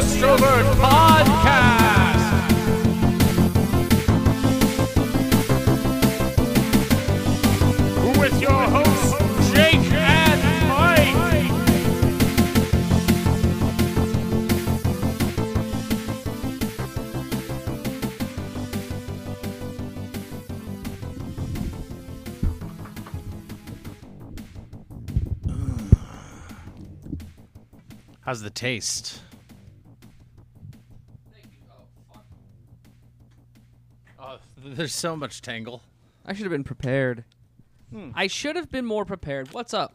Astrovert Podcast. With your hosts, Jake and Mike. How's the taste? There's so much tangle. I should have been prepared. Hmm. I should have been more prepared. What's up?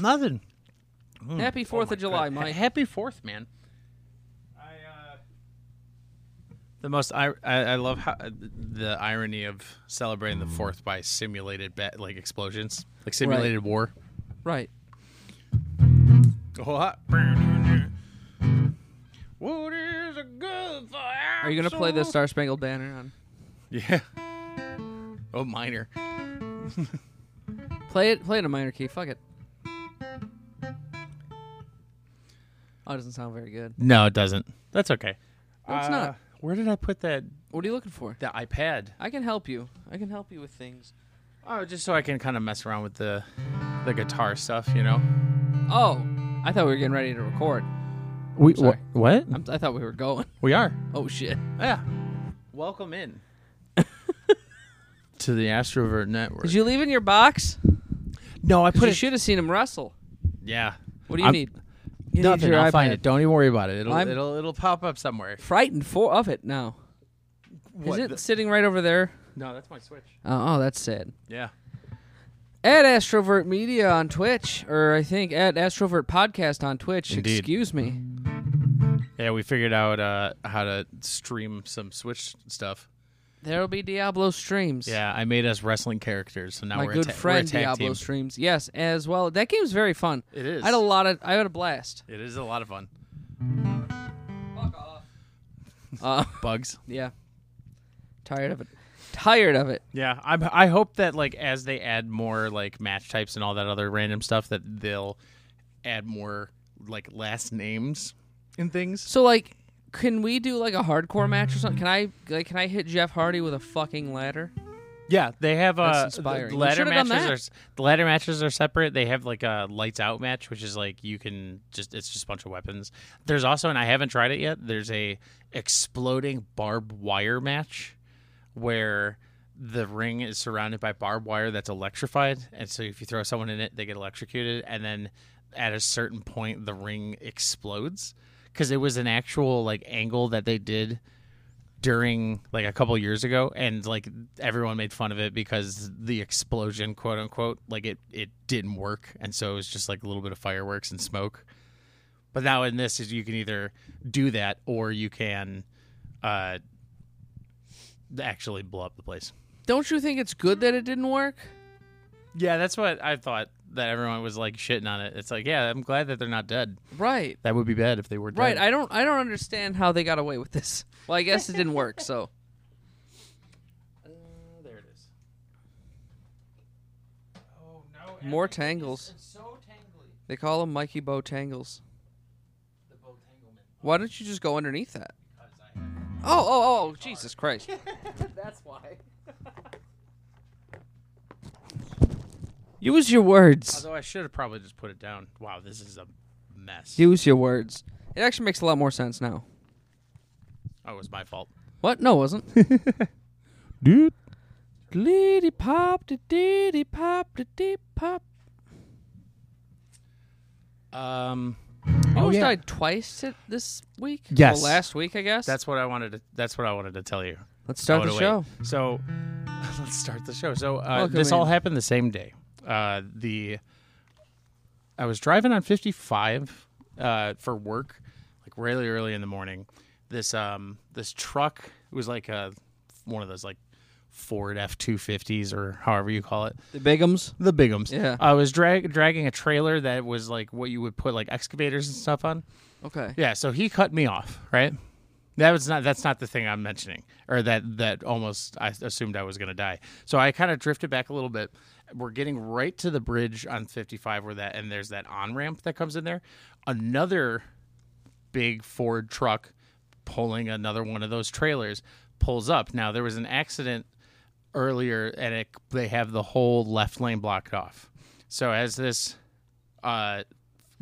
Nothing. Happy Fourth of July, Good. Mike. Happy Fourth, man. I uh, the most I, I I love how the irony of celebrating the Fourth by simulated ba- like explosions, like simulated war. Right. What? What is a good for Are you gonna play the Star Spangled Banner on? Yeah. Oh, minor. Play it. Play it in a minor key. Fuck it. Oh, it doesn't sound very good. No, it doesn't. That's okay. No, it's uh, not. Where did I put that? What are you looking for? The iPad. I can help you. I can help you with things. Oh, just so I can kind of mess around with the the guitar stuff, you know. Oh, I thought we were getting ready to record. We Sorry. what? I'm, I thought we were going. We are. Oh shit. Yeah. Welcome in to the Astrovert Network. Did you leave in your box? No, I put you it. should have seen him wrestle. Yeah. What do you I'm- need? You need Nothing. your I'll find it. Don't even worry about it. It'll I'm- it'll it'll pop up somewhere. Frightened for of it now. What, Is it the- sitting right over there? no, that's my Switch. Oh, oh, that's sad. Yeah. At Astrovert Media on Twitch, or I think at Astrovert Podcast on Twitch. Indeed. Excuse me. Yeah, we figured out uh, how to stream some Switch stuff. There'll be Diablo streams. Yeah, I made us wrestling characters, so now My we're good a ta- friend we're a tag Diablo team. streams. Yes, as well. That game's very fun. It is. I had a lot of. I had a blast. It is a lot of fun. Uh, Bugs. yeah. Tired of it. Tired of it. Yeah, I I hope that like as they add more like match types and all that other random stuff that they'll add more like last names and things. So like, can we do like a hardcore match or something? Can I like can I hit Jeff Hardy with a fucking ladder? Yeah, they have uh That's the. Ladder should've done matches that. are the ladder matches are separate. They have like a lights out match, which is like you can just it's just a bunch of weapons. There's also and I haven't tried it yet. There's a exploding barbed wire match where the ring is surrounded by barbed wire that's electrified, and so if you throw someone in it, they get electrocuted, and then at a certain point the ring explodes because it was an actual like angle that they did during like a couple years ago and like everyone made fun of it because the explosion quote unquote like it it didn't work and so it was just like a little bit of fireworks and smoke. But now in this is you can either do that or you can uh actually blow up the place. Don't you think it's good that it didn't work? yeah that's what i thought that everyone was like shitting on it it's like yeah i'm glad that they're not dead Right. that would be bad if they were dead Right. I don't. I don't understand how they got away with this. Well, I guess it didn't work. So Uh, there it is oh no More tangles. it's so tangly they call them Mikey Bow tangles. the bow tanglement Why don't you just go underneath that? because I have Oh, oh, oh! Jesus Christ! That's why. Use your words. Although I should have probably just put it down. Wow, this is a mess. Use your words. It actually makes a lot more sense now. Oh, it was my fault. What? No, it wasn't. Dude. Liddy pop, da diddy pop, da dee pop. Um. You Oh, almost yeah. died twice t- this week. Yes. Well, last week, I guess. That's what I wanted to. That's what I wanted to tell you. Let's start Oh, the wait. show. So, let's start the show. So, uh, Welcome this all in. happened the same day. Uh, the I was driving on 55 uh, for work, like really early in the morning. This um this truck it was like a one of those like Ford F two fifties or however you call it. The Bigums. The bigums. Yeah. I was drag- dragging a trailer that was like what you would put like excavators and stuff on. Okay. Yeah, so he cut me off, right? That was not. That's not the thing I'm mentioning, or that that almost I assumed I was going to die. So I kind of drifted back a little bit. We're getting right to the bridge on 55 where that and there's that on ramp that comes in there. Another big Ford truck pulling another one of those trailers pulls up. Now there was an accident earlier, and it, they have the whole left lane blocked off. So as this uh,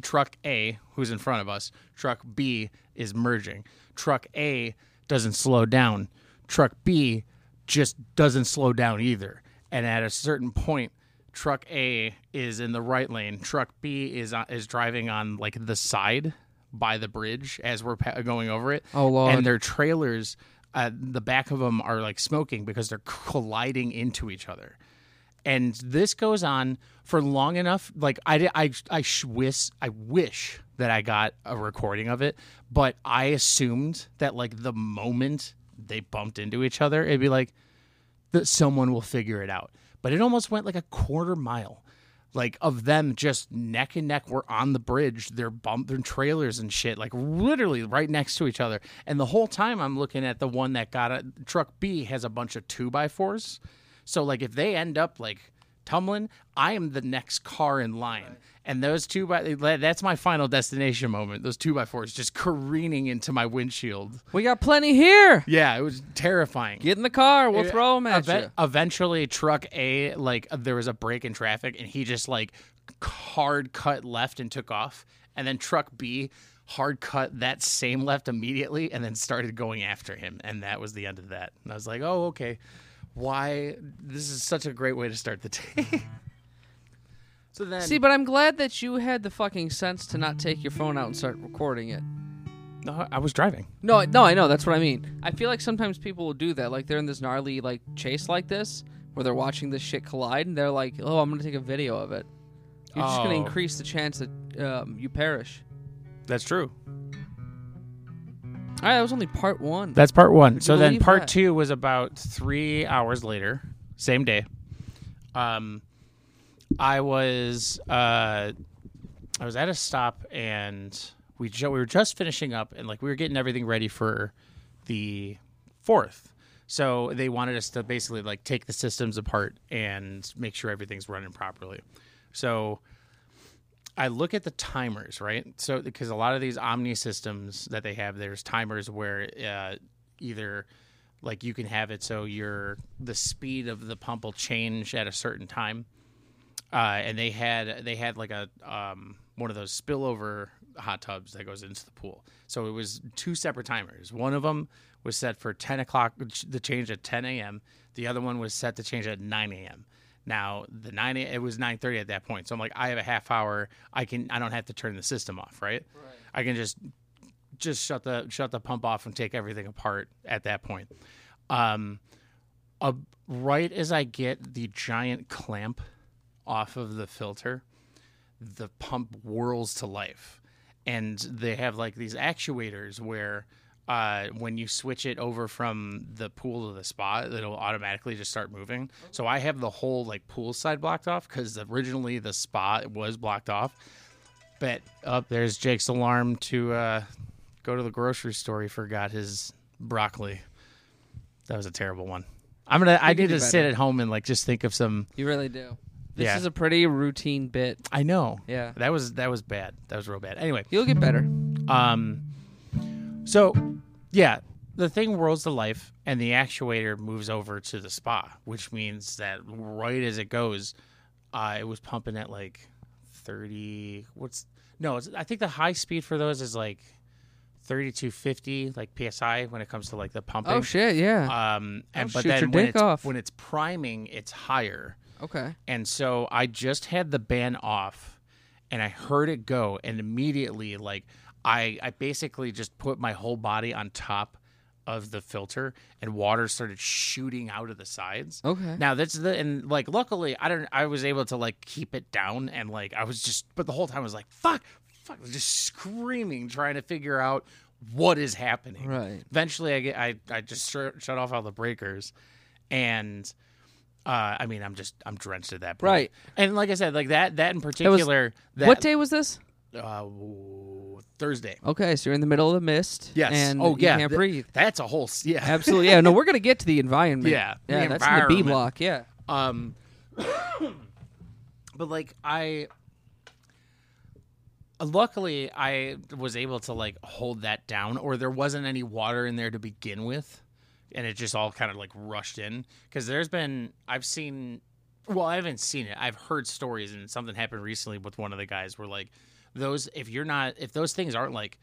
truck A, who's in front of us, truck B is merging. Truck A doesn't slow down. Truck B just doesn't slow down either. And at a certain point, truck A is in the right lane. Truck B is uh, is driving on like the side by the bridge as we're pa- going over it. Oh, Lord. And their trailers, uh, the back of them are like smoking because they're colliding into each other and this goes on for long enough like i i i wish i wish that i got a recording of it but i assumed that like the moment they bumped into each other it'd be like that someone will figure it out. But it almost went like a quarter mile like of them just neck and neck were on the bridge they're bumping trailers and shit like literally right next to each other. And the whole time i'm looking at the one that got it truck b has a bunch of two by fours. So like if they end up like tumbling, I am the next car in line. And those two by that's my final destination moment. Those two by fours just careening into my windshield. We got plenty here. Yeah, it was terrifying. Get in the car. We'll throw them at you. Eventually, truck A like there was a break in traffic, and he just like hard cut left and took off. And then truck B hard cut that same left immediately, and then started going after him. And that was the end of that. And I was like, oh okay, why? This is such a great way to start the day. so then, See, but I'm glad that you had the fucking sense to not take your phone out and start recording it. no, I was driving. No, no, I know. That's what I mean. I feel like sometimes people will do that. Like they're in this gnarly like chase like this, where they're watching this shit collide, and they're like, "Oh, I'm gonna take a video of it." You're just gonna Oh. increase the chance that um, you perish. That's true. All right, that was only part one. That's part one. So then part that? two was about three hours later, same day. Um, I was uh, I was at a stop and we ju- we were just finishing up and like we were getting everything ready for the fourth. So they wanted us to basically like take the systems apart and make sure everything's running properly. So I look at the timers, right? So because a lot of these Omni systems that they have, there's timers where uh, either like you can have it so your the speed of the pump will change at a certain time, uh, and they had they had like a um, one of those spillover hot tubs that goes into the pool. So it was two separate timers. One of them was set for 10 o'clock, the change at 10 a.m. The other one was set to change at 9 a.m. Now the nine it was 9:30 at that point. So I'm like, I have a half hour. I can I don't have to turn the system off, right? I can just just shut the shut the pump off and take everything apart at that point. Um, uh, right as I get the giant clamp off of the filter, the pump whirls to life, and they have like these actuators where. Uh, when you switch it over from the pool to the spa, it'll automatically just start moving. So I have the whole like pool side blocked off because originally the spa was blocked off. But up there's Jake's alarm to uh, go to the grocery store. He forgot his broccoli. That was a terrible one. I'm gonna. I You can need to sit at home and like just think of some. you really do. This Yeah. is a pretty routine bit. I know. Yeah, That was that was bad. That was real bad. Anyway, you'll get better. um, so yeah, the thing whirls to life, and the actuator moves over to the spa, which means that right as it goes, uh, it was pumping at like thirty. What's no? It's, I think the high speed for those is like thirty-two fifty, like psi when it comes to like the pumping. Oh shit, yeah. Um, and Oh, but then when it's off. when it's priming, it's higher. okay. And so I just had the ban off and I heard it go and immediately like I I basically just put my whole body on top of the filter and water started shooting out of the sides. Okay. Now that's the and like luckily I don't I was able to like keep it down and like I was just but the whole time I was like fuck fuck just screaming trying to figure out what is happening. Right. Eventually I get I I just shut, shut off all the breakers and uh, I mean, I'm just I'm drenched at that point. Right. And like I said, like that that in particular, that what day was this? uh, Thursday. Okay, so you're in the middle of the mist. Yes. And oh you yeah. can't th- breathe. That's a whole s- yeah. Absolutely. Yeah. No, we're gonna get to the environment. Yeah, the Yeah. that's in the B environment. block. Yeah. Um, but like I, luckily I was able to like hold that down, or there wasn't any water in there to begin with, and it just all kind of like rushed in. Because there's been I've seen, well I haven't seen it. I've heard stories, and something happened recently with one of the guys where like those if you're not if those things aren't like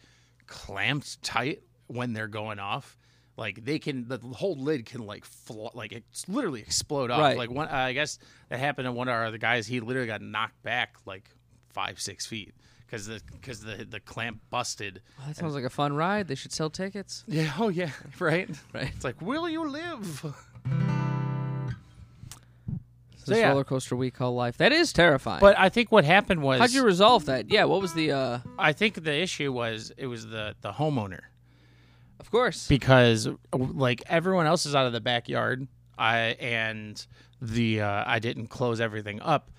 clamped tight when they're going off like they can the whole lid can like fl- like it's literally explode off Right. like one uh, i guess that happened to one of our other guys he literally got knocked back like five six feet because the because the the clamp busted Well, that sounds like a fun ride. They should sell tickets. yeah oh yeah right Right. it's like will you live This yeah. roller coaster we call life. That is terrifying. but i think what happened was how'd you resolve that? Yeah. What was the? uh i think the issue was it was the the homeowner Of course. because like everyone else is out of the backyard i and the uh, i didn't close everything up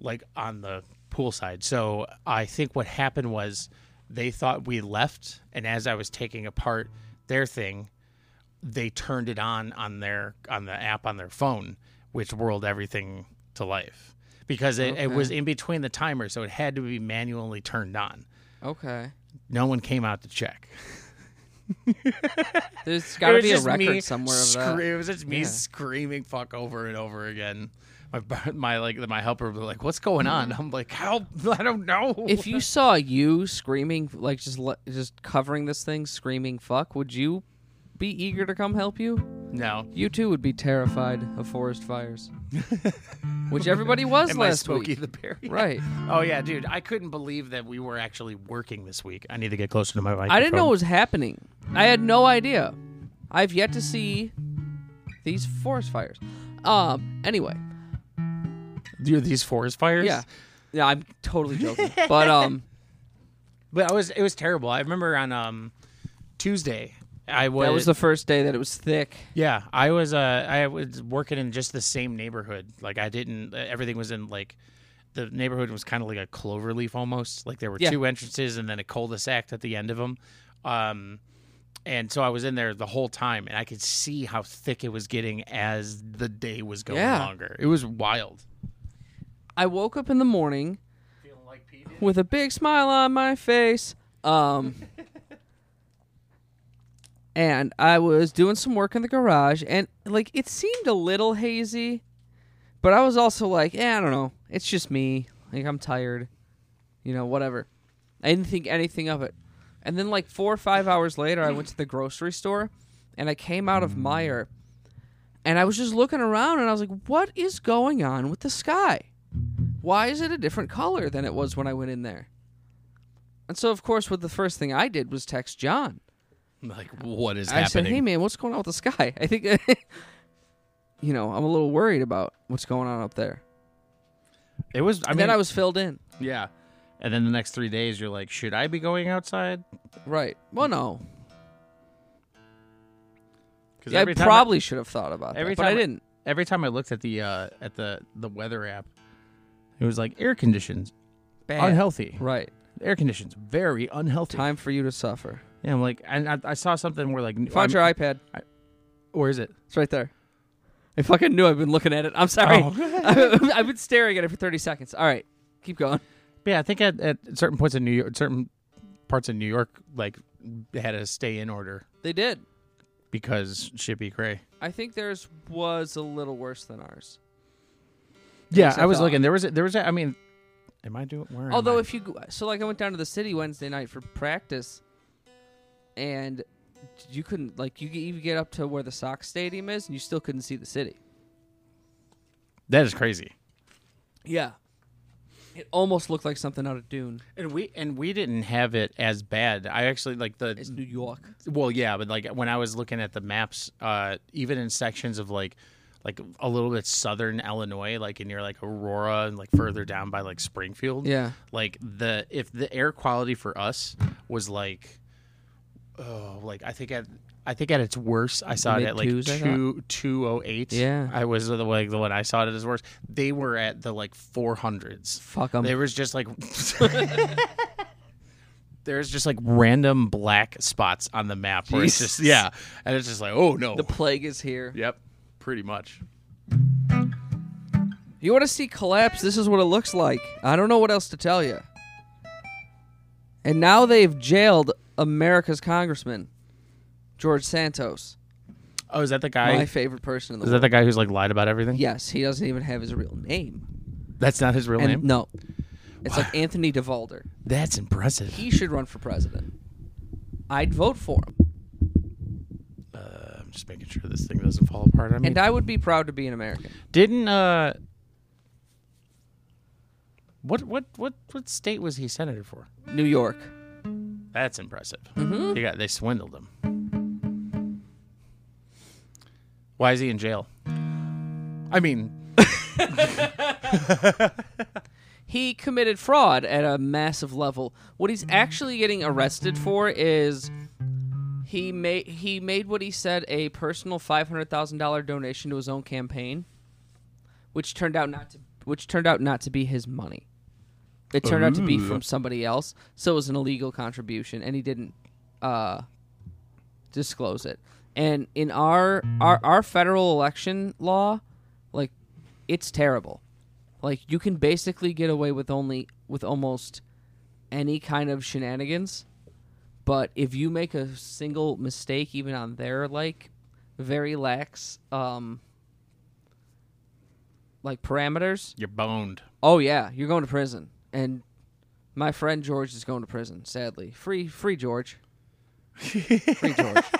like on the pool side so i think what happened was they thought we left and as i was taking apart their thing they turned it on on their on the app on their phone which whirled everything to life because it, it was in between the timer so it had to be manually turned on okay. no one came out to check There's got to be a record me somewhere of scre- that. It was just me Yeah. screaming "fuck" over and over again. My my like my helper was like, "What's going on?" Mm-hmm. I'm like, "Help! I don't know." If you saw you screaming, like just just covering this thing, screaming "fuck," would you be eager to come help you? No, You too would be terrified of forest fires, which everybody was am I last Smokey week. the Bear? Right. Oh yeah, dude, I couldn't believe that we were actually working this week. I need to get closer to my microphone. I didn't know it was happening. I had no idea. I've yet to see these forest fires. Um. Anyway, Dude, these forest fires. yeah, yeah. I'm totally joking, but um, but I was it was terrible. I remember on um Tuesday. I was, that was the first day that it was thick. Yeah, I was uh I was working in just the same neighborhood. Like I didn't everything was in like the neighborhood was kind of like a clover leaf almost. Like there were Yeah. two entrances and then a cul-de-sac at the end of them. Um and so I was in there the whole time and I could see how thick it was getting as the day was going Yeah. longer. It was wild. I woke up in the morning Feeling like with a big smile on my face. Um, and I was doing some work in the garage, and like it seemed a little hazy, but I was also like, yeah, I don't know. It's just me. Like I'm tired, you know, whatever. I didn't think anything of it. And then like four or five hours later, I went to the grocery store, and I came out of Meijer, and I was just looking around, and I was like, what is going on with the sky? why is it a different color than it was when I went in there? And so, of course, what the first thing I did was text John. like what is I said, "Hey, man, what's going on with the sky? I think, you know, I'm a little worried about what's going on up there." it was I and mean then I was filled in. yeah. And then the next 3 days you're like, "Should I be going outside?" Right. Well, no. Yeah, I probably should have thought about every that, but I time I- didn't. every time I looked at the uh, at the the weather app, it was like air conditions Bad. unhealthy. Right. Air conditions very unhealthy. Time for you to suffer. Yeah, I'm like, and I, I saw something where like, Find I'm- your iPad. where is it? It's right there. I fucking knew I've been looking at it. I'm sorry. Oh. I've been staring at it for 30 seconds. All right. Keep going. But yeah, I think at, at certain points in New York, certain parts of New York, like had a stay in order They did. because Shippy be cray. I think theirs was a little worse than ours. Yeah, Yes, I I was thought. looking. There was a, there was a, I mean, am I doing where? am Although I? if you go- so like I went down to the city Wednesday night for practice, and you couldn't like you even get up to where the Sox Stadium is, and you still couldn't see the city. that is crazy. Yeah, it almost looked like something out of Dune. And we and we didn't have it as bad. I actually like the It's New York. Well, yeah, but like when I was looking at the maps, uh, even in sections of like like a little bit southern Illinois, like in near like Aurora and like further down by like Springfield, Yeah, like the if the air quality for us was like oh like I think at I think at its worst I saw it at like I two two oh eight. Yeah. I was the like the one I saw it as worst. They were at the like four hundreds. fuck them. There was just like there's just like random black spots on the map where it's just yeah, and it's just like oh no. The plague is here. yep, pretty much. You want to see collapse? This is what it looks like. I don't know what else to tell you. And now they've jailed America's congressman, George Santos, Oh, is that the guy? my favorite person in the world? is that the guy who's like lied about everything? yes, he doesn't even have his real name. That's not his real And name. No, it's like Anthony Devolder. That's impressive. He should run for president. I'd vote for him, Uh, I'm just making sure this thing doesn't fall apart. I mean, and I would be proud to be an American. didn't uh, what what what what state was he senator for? New York. That's impressive. Mhm. They got they swindled him. Why is he in jail? I mean, he committed fraud at a massive level. What he's actually getting arrested for is he made he made what he said a personal five hundred thousand dollar donation to his own campaign, which turned out not to which turned out not to be his money. It turned out to be Ooh. from somebody else, so it was an illegal contribution, and he didn't uh, disclose it. And in our our our federal election law, like it's terrible. Like you can basically get away with only with almost any kind of shenanigans, but if you make a single mistake even on their like very lax um like parameters, you're boned. oh yeah, you're going to prison. And my friend George is going to prison, sadly. Free free George. Free George.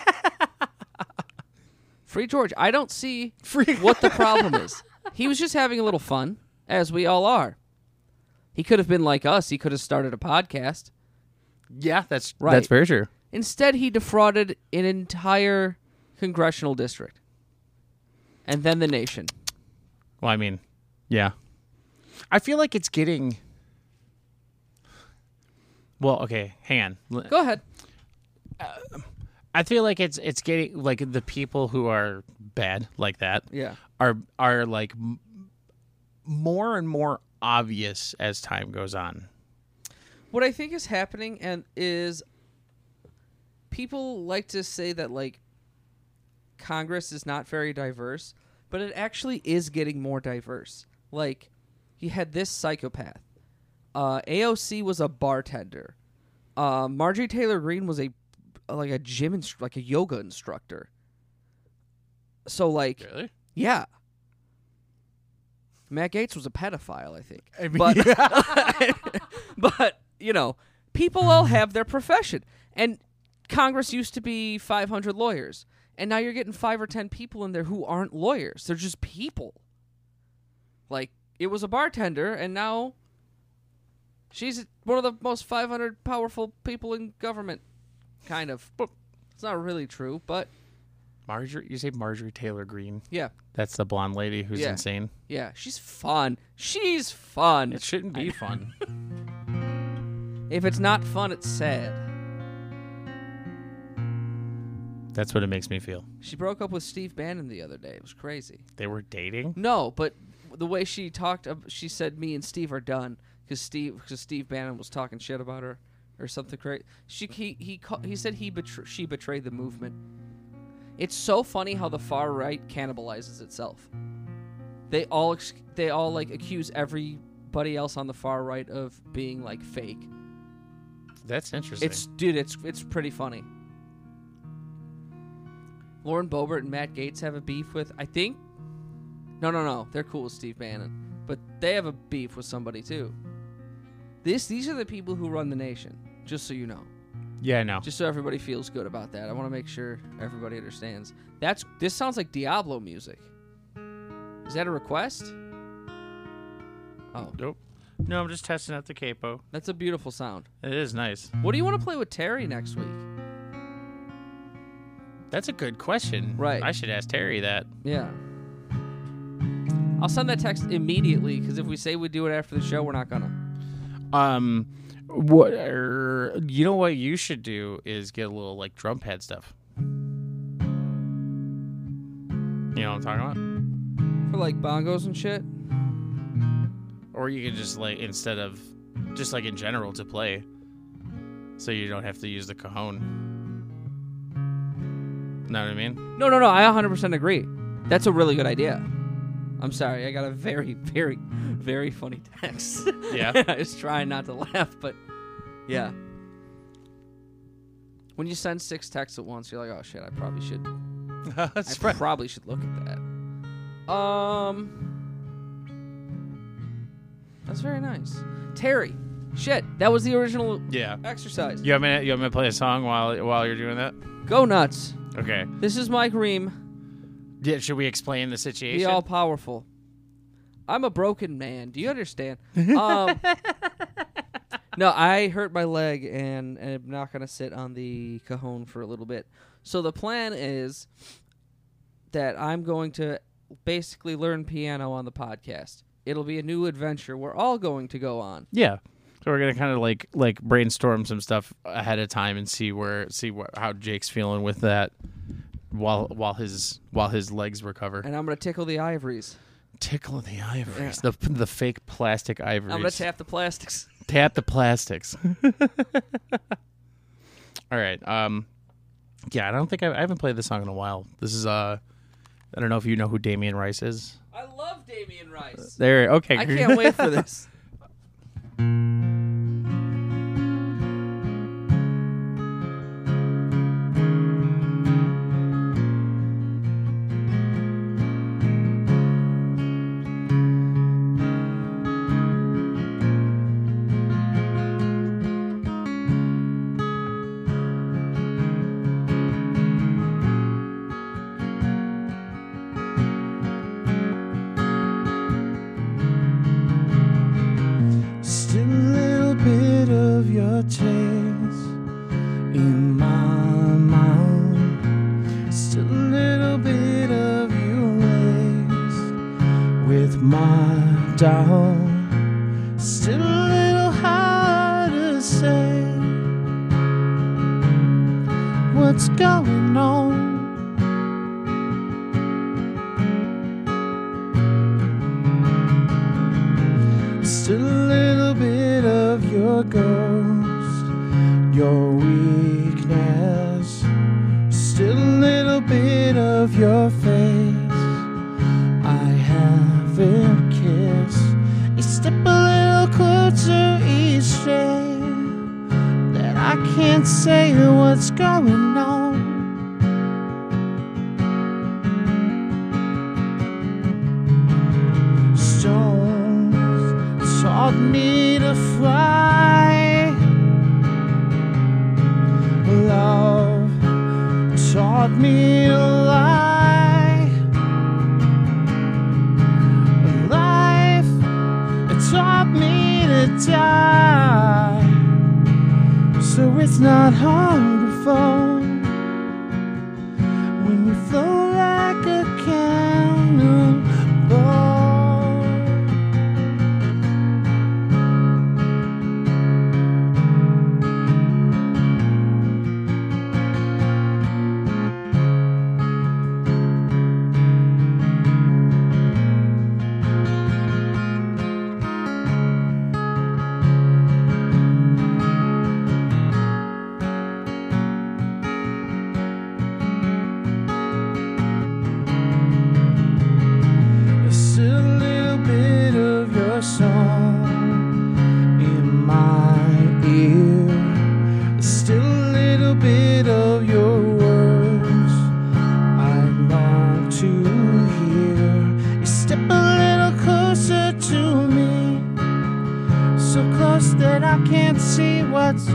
free George. I don't see Free. what the problem is. He was just having a little fun, as we all are. He could have been like us. He could have started a podcast. Yeah, that's Right. That's very true. Instead, he defrauded an entire congressional district. And then the nation. Well, I mean, yeah. I feel like it's getting. Well, okay, hang on. Go ahead. I feel like it's it's getting like the people who are bad like that Yeah. are are like m- more and more obvious as time goes on. What I think is happening and is people like to say that like Congress is not very diverse, but it actually is getting more diverse. Like you had this psychopath. Uh, AOC was a bartender. Uh, Marjorie Taylor Greene was a like a gym instru- like a yoga instructor. So like Really? yeah. Matt Gaetz was a pedophile, I think. I mean, But but you know, people all have their profession, and Congress used to be 500 lawyers, and now you're getting five or ten people in there who aren't lawyers. They're just people. Like it was a bartender, and now she's one of the most 500 powerful people in government. Kind of. It's not really true, but Marjorie, you say Marjorie Taylor Greene. yeah, That's the blonde lady who's Yeah. insane. yeah, she's fun. She's fun. It shouldn't be fun. If it's not fun, it's sad. That's what it makes me feel. She broke up with Steve Bannon the other day. It was crazy. They were dating. No, but the way she talked, ab- she said me and Steve are done because Steve because Steve Bannon was talking shit about her or something crazy. She he he ca- he said he she betrayed the movement. It's so funny how the far right cannibalizes itself. They all ex- they all like accuse everybody else on the far right of being like fake. That's interesting. It's dude, it's it's pretty funny. Lauren Boebert and Matt Gaetz have a beef with I think. No, no, no, they're cool with Steve Bannon, but they have a beef with somebody too. This these are the people who run the nation. Just so you know, yeah, I know. just so everybody feels good about that. I want to make sure everybody understands. That's this sounds like Diablo music. Is that a request? Oh, Nope. No, I'm just testing out the capo. that's a beautiful sound. It is nice. What do you want to play with Terry next week? That's a good question. Right. I should ask Terry that. Yeah. I'll send that text immediately because if we say we do it after the show, we're not gonna. Um, what er, you know? What you should do is get a little like drum pad stuff. You know what I'm talking about? For like bongos and shit. Or you could just like instead of just like in general to play, so you don't have to use the cajon. Know what I mean? No, no, no. I 100% agree. That's a really good idea. I'm sorry. I got a very, very, very funny text. Yeah. I was trying not to laugh, but yeah. When you send six texts at once, you're like, oh shit, I probably should. I right. probably should look at that. Um, that's very nice. Terry, shit, that was the original Yeah. exercise. You want me? To, you want me to play a song while while you're doing that? Go nuts. Okay. This is Mike Ream. Yeah, should we explain the Be situation? all powerful. I'm a broken man. Do you understand? um, no, I hurt my leg and, and I'm not going to sit on the cajon for a little bit. So the plan is that I'm going to basically learn piano on the podcast. It'll be a new adventure we're all going to go on. yeah. So we're gonna kind of like like brainstorm some stuff ahead of time and see where see what how Jake's feeling with that while while his while his legs recover. And I'm going to tickle the ivories. Tickle the ivories, the the fake plastic ivories. I'm going to tap the plastics. Tap the plastics. All right. Um, yeah, I don't think I, I haven't played this song in a while. This is uh, I don't know if you know who Damien Rice is. I love Damien Rice. There. Okay. I can't wait for this. Little bit of your words I long to hear. You step a little closer to me, so close that I can't see what's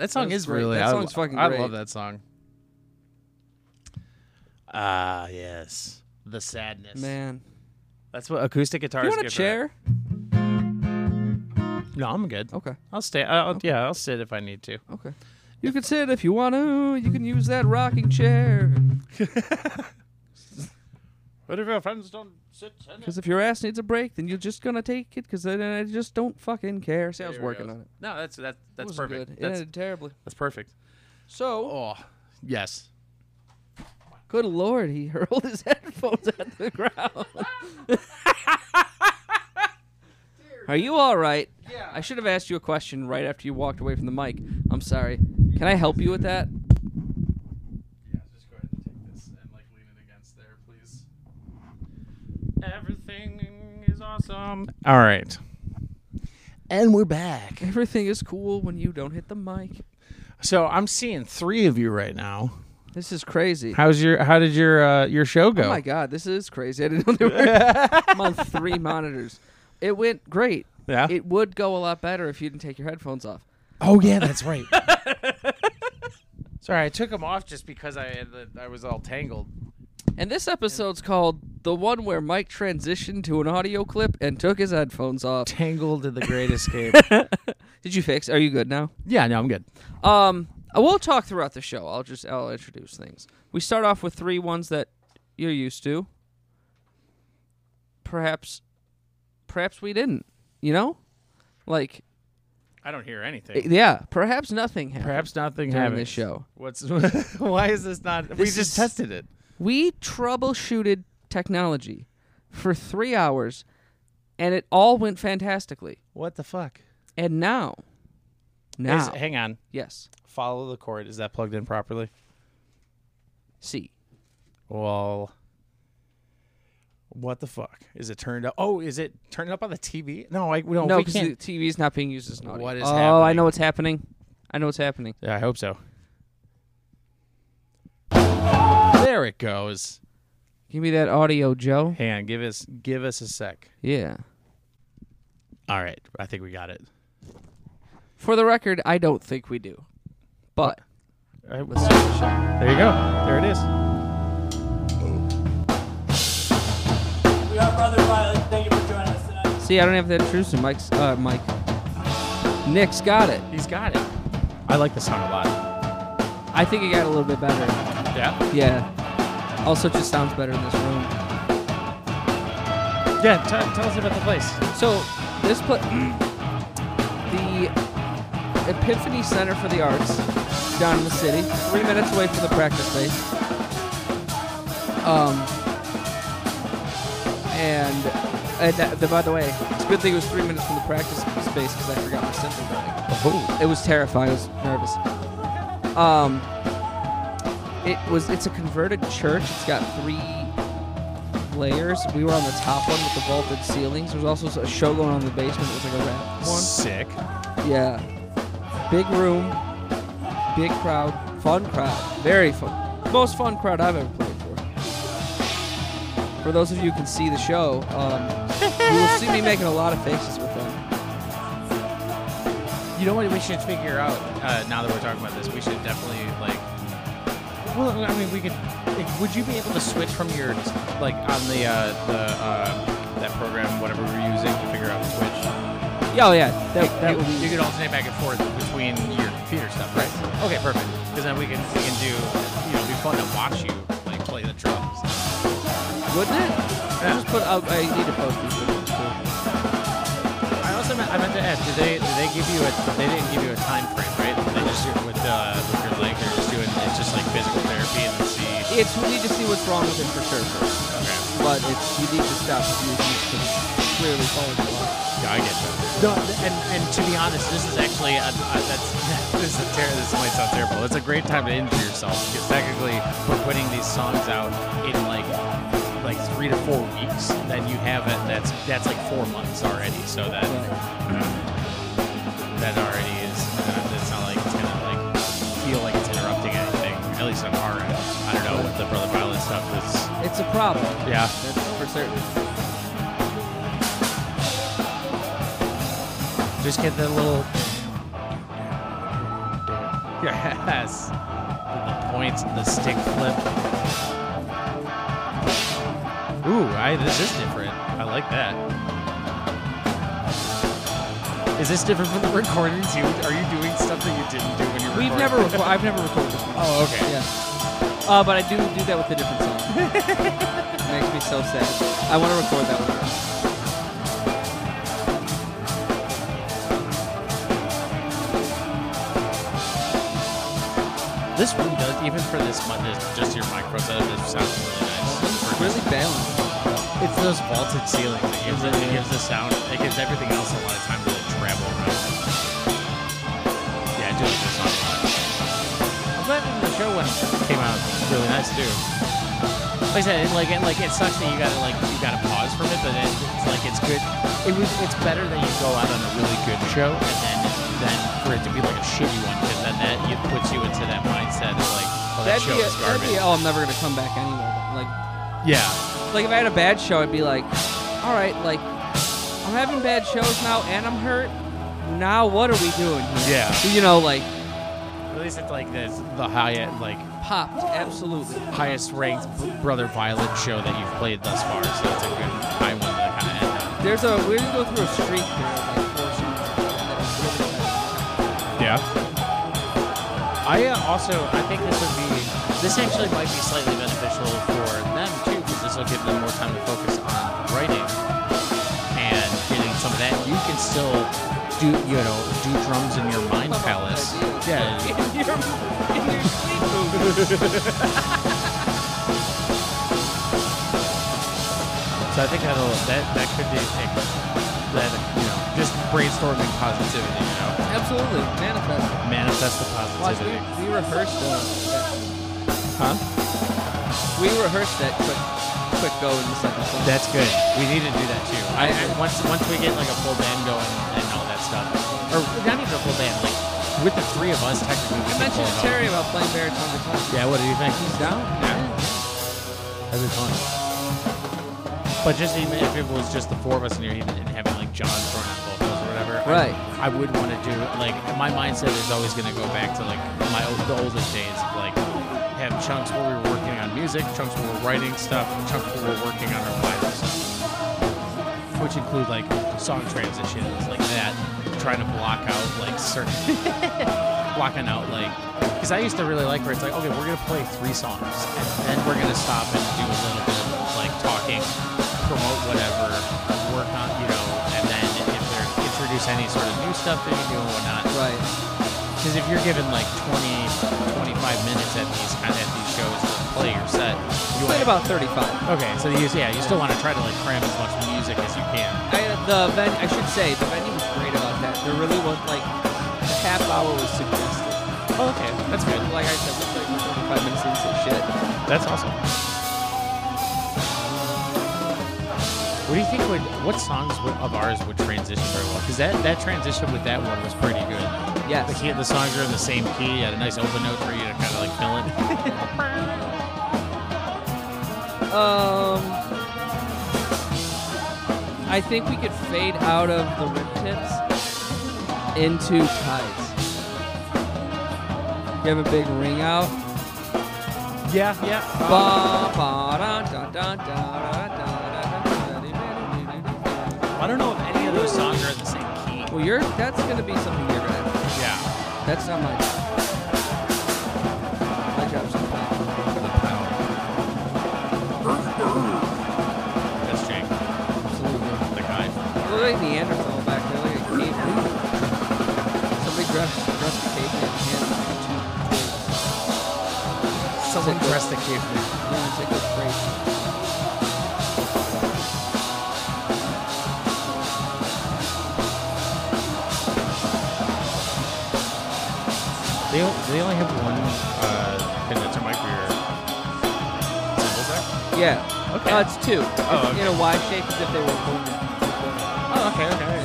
That song That's is great. really. That I, song's fucking I love that song. Ah, yes. The sadness. Man. That's what acoustic guitars. You want a give her. chair? No, I'm good. Okay. I'll stay. I'll, Yeah, I'll sit if I need to. Okay. You can sit if you want to. You can use that rocking chair. What if your friends don't sit? Because if your ass needs a break, then you're just gonna take it. Because then I just don't fucking care. See, I was There working go. on it. No, that's that. That's Wasn't perfect. Good. It That's, ended terribly. that's perfect. So, Oh, yes. good lord, he hurled his headphones at the ground. Are you all right? Yeah. I should have asked you a question right after you walked away from the mic. I'm sorry. Can I help you with that? Yeah, just go ahead and take this and like lean it against there, please. Everything is awesome. All right. And we're back. Everything is cool when you don't hit the mic. So I'm seeing three of you right now. This is crazy. How's your How did your uh, your show go? Oh my god, this is crazy. I didn't know there were I'm on three monitors. It went great. yeah. It would go a lot better if you didn't take your headphones off. oh yeah, that's right. Sorry, I took them off just because I I was all tangled. And this episode's called the one where Mike transitioned to an audio clip and took his headphones off. Tangled to the Great Escape. Did you fix? Are you good now? yeah, no, I'm good. Um, we'll talk throughout the show. I'll just I'll introduce things. We start off with three ones that you're used to. Perhaps, perhaps we didn't. You know, like I don't hear eh, anything. yeah. Perhaps nothing happened. Perhaps nothing during happened. this show. What's why is this not? we This just is- tested it. We troubleshooted technology for three hours, and it all went fantastically. What the fuck? And now, Is- now, hang on. yes, Follow the cord. Is that plugged in properly? see, Well, what the fuck? Is it turned up? Oh, is it turned up on the TV? No, I no, no, we because can't. the TV's not being used as an audio. What is oh, I happening? know what's happening. I know what's happening. Yeah, I hope so. There it goes. Give me that audio, Joe. Hang on, give us give us a sec. Yeah. All right, I think we got it. For the record, I don't think we do. But All right, let's start the show. there you go. There it is. We are Brother Violet. Thank you for joining us tonight. See, I don't have to introduce him. Mike's, uh, Mike. Nick's got it. He's got it. I like the song a lot. I think it got a little bit better. Yeah. Yeah. Also, it just sounds better in this room. Yeah. T- tell us about the place. So, this pla the Epiphany Center for the Arts down in the city, three minutes away from the practice space. Um, and, and that, the, by the way, it's a good thing it was three minutes from the practice space because I forgot my cymbal bag. Oh. It was terrifying. I was nervous. Um, it was. It's a converted church. It's got three layers. We were on the top one with the vaulted ceilings. There's also a show going on in the basement. It was like a rap one. Sick. Yeah. Big room, big crowd, fun crowd, very fun. Most fun crowd I've ever played for. For those of you who can see the show, um, you will see me making a lot of faces with them. You know what we should figure out uh, now that we're talking about this? We should definitely like. Well, I mean, we could. Would you be able to switch from your like on the uh, the uh, that program whatever we're using to figure out the switch? Yeah, oh yeah, that, that you, would be. you could alternate back and forth between your computer stuff, right? Okay, perfect. Because then we can we can do you know it'd be fun to watch you like play the drums. Wouldn't it? Yeah. Just put. I'll, I need to post these videos too. I also meant, I meant to ask, did they did they give you a they didn't give you a time frame, right? They just do it with uh, with your leg, they're just doing it's just like physical therapy and. It's we need to see what's wrong with it for sure first, Okay. but it's you need to stop using it because it's clearly falling apart. Yeah, I get you. No, and and to be honest, this is actually a, a, that's this is a ter- this might sound terrible. It's a great time to injure yourself because technically we're putting these songs out in like like three to four weeks. Then you have it. That's that's like four months already. So that that already problem. Yeah. That's for certain. Just get that little. Yes. The points, the stick flip. Ooh, I, this is different. I like that. Is this different from the recordings? You are you doing stuff that you didn't do when you were We've never reco- I've never recorded. Oh, okay. Yeah. Uh, but I do do that with a different song. it makes me so sad. I want to record that one. This really does, even for this month, just your micro setup, this sounds really nice. For Really balanced. It's those vaulted ceilings. It gives it, it gives the sound. It gives everything else a lot of time to show went came out really nice too. Like I said, it, like it, like it sucks that you gotta like you gotta pause from it, but it, it's like it's good. It was it's better that you go out on a really good show and then then for it to be like a shitty one because then that it puts you into that mindset of like oh that That'd show be, a, is that'd garbage. be, oh, I'm never gonna come back anyway. Like, yeah. like if I had a bad show, I'd be like, all right, like, I'm having bad shows now, and I'm hurt. Now what are we doing? Here? Yeah. You know, like At least it's like this the highest like popped, absolutely. highest ranked Brother Violet show that you've played thus far, so it's a good high one to kind of end on. There's a we're gonna go through a streak here, like four songs. that is really nice. Yeah. I uh, also I think this would be this actually might be slightly beneficial for them too because this will give them more time to focus on writing and getting some of that. You can still do you know do drums in your mind palace. Yeah. in your, in your sleep. So I think that'll that that could be a, that you know just brainstorming positivity. You know, Absolutely, manifest. manifest the Watch, we, positivity. we rehearsed uh, that. Huh? We rehearsed that quick, quick go in the second song. That's good. We need to do that too. I, I once once we get like a full band going not even a full band, like with the three of us technically. we I mentioned to. Terry about playing baritone guitar. Yeah, what do you think? He's down. Yeah. That'd be fun. But just even if it was just the four of us in here, even and having like John throwing out vocals or whatever, Right. I, would want to do like my mindset is always going to go back to like my old, the oldest days of like have chunks where we were working on music, chunks where we're writing stuff, chunks where we're working on our vinyl stuff, which include like song transitions like that, trying to block out like certain blocking out like because I used to really like where it's like okay we're gonna play three songs and then we're gonna stop and do a little bit of like talking, promote whatever, work on you know, and then if they're introduce any sort of new stuff that you do and whatnot. Right. Because if you're given like 20, 25 minutes at these kind of at these shows to play your set, you Played about 35. okay. So you yeah you still want to try to like cram as much music as you can. I, the ven- I should say the venue There really was like a half hour was suggested. Oh, okay, that's good. Like I said, we played for 45 minutes and said shit. That's awesome. What do you think would what songs would, of ours would transition very well? Because that that transition with that one was pretty good. Yes. The key, the songs are in the same key, Had a nice open note for you to kind of like fill it. Um, I think we could fade out of the rip tips into. You have a big ring out. Yeah, yeah. Ba, ba, da, da, da, da, da, da, da, da, I don't know if any of those songs are in the same key. Well, you're that's gonna be something you're gonna have. Yeah. That's not my job. My job's to play. That's Jake, Absolutely. the guy. Look like Neanderthal Someone dress the caveman. Yeah, take a break. They, they only have one uh, condenser mic my career. Yeah. Okay. Uh, it's two. Oh, okay. In a Y shape as if they were pulling it. Oh, okay, okay.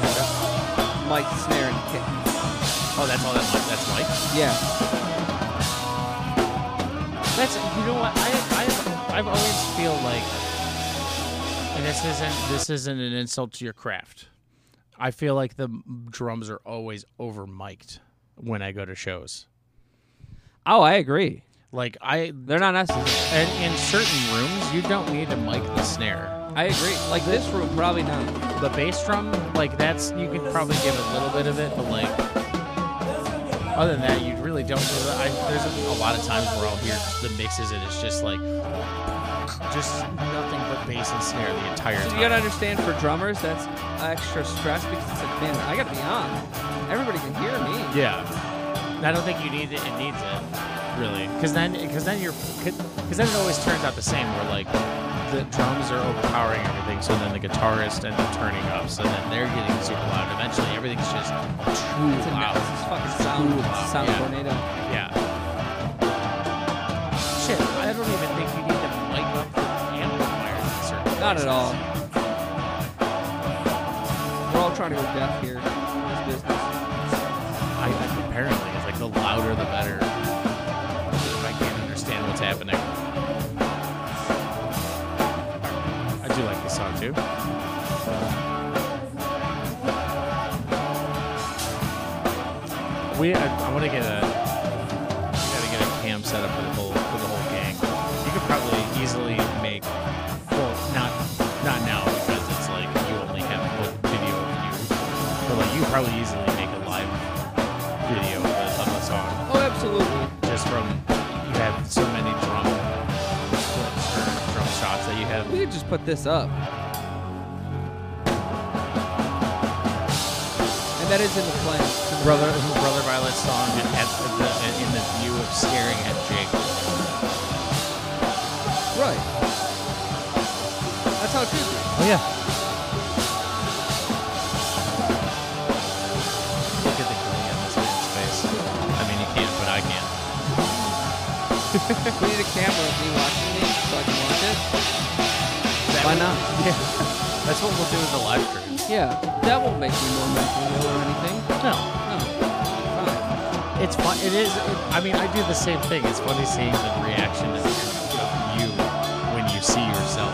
Mike's Oh, that's all that mic. That's mic. Yeah. That's you know what I I I've always feel like, and this isn't this isn't an insult to your craft. I feel like the drums are always over mic'd when I go to shows. Oh, I agree. Like I, They're not necessary. and in certain rooms, you don't need to mic the snare. I agree. Like this room, probably not. The bass drum, like that's you can probably give a little bit of it, but like other than that, you really don't. I, there's a, lot of times where I'll hear the mixes and it's just like just nothing but bass and snare the entire So time. you gotta understand, for drummers, that's extra stress because it's like, man, I gotta be on. Everybody can hear me. Yeah. I don't think you need it. It needs it, really, because then, because then you're, because then it always turns out the same. Where like the drums are overpowering everything, so then the guitarist ends up turning up, so then they're getting super loud. Eventually, everything's just too It's loud. it's fucking sound, loud, sound yeah. tornado. Yeah. Shit, I don't even think you need to mic up the amplifier in certain Not at all. We're all trying to go deaf here this business. I, I- apparently, it's like the louder the better. If I can't understand what's happening. Like this song too. We, I, I want to get a, gotta get a cam set up for the whole for the whole gang. You could probably easily make, well, not not now because it's like you only have one video of you, but like you probably easily make a live video of the, of the song Oh, absolutely. just from you have so many drum drum shots that you have. We could just put this up. That is in the plan. Brother, Brother Violet's song at the, in the view of staring at Jake. Right. That's how it should be. Oh yeah. Look at the glee on this man's face. I mean, you can't, but I can. we need a camera of me watching me so I can watch it. Why not? Yeah. That's what we'll do with the live stream. Yeah, that won't make me more mentally ill or anything. No. No. Fine. It's fun. It is. It, I mean, I do the same thing. It's funny seeing the reaction of, of you when you see yourself.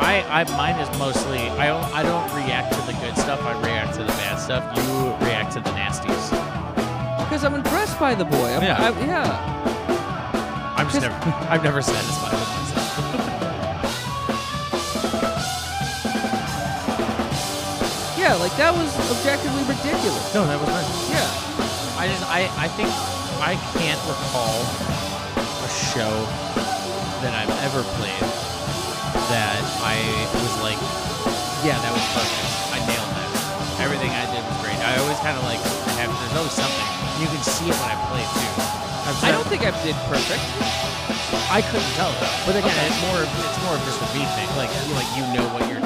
I, I, mine is mostly. I don't. I don't react to the good stuff. I react to the bad stuff. You react to the nasties. Because I'm impressed by the boy. I'm, Yeah. I, yeah. I'm just Just- never. I'm never satisfied with myself. Yeah, like that was objectively ridiculous. no, that was nice. Yeah. I just. I. I think I can't recall a show that I've ever played that I was like, yeah, that was perfect. I nailed that. Everything I did was great. I always kind of like have. There's always something. You can see it when I play too. I've I said- don't think I did perfect. I couldn't tell though. But again, Okay. it's more. of- It's more of just a me thing. Like, like you know what you're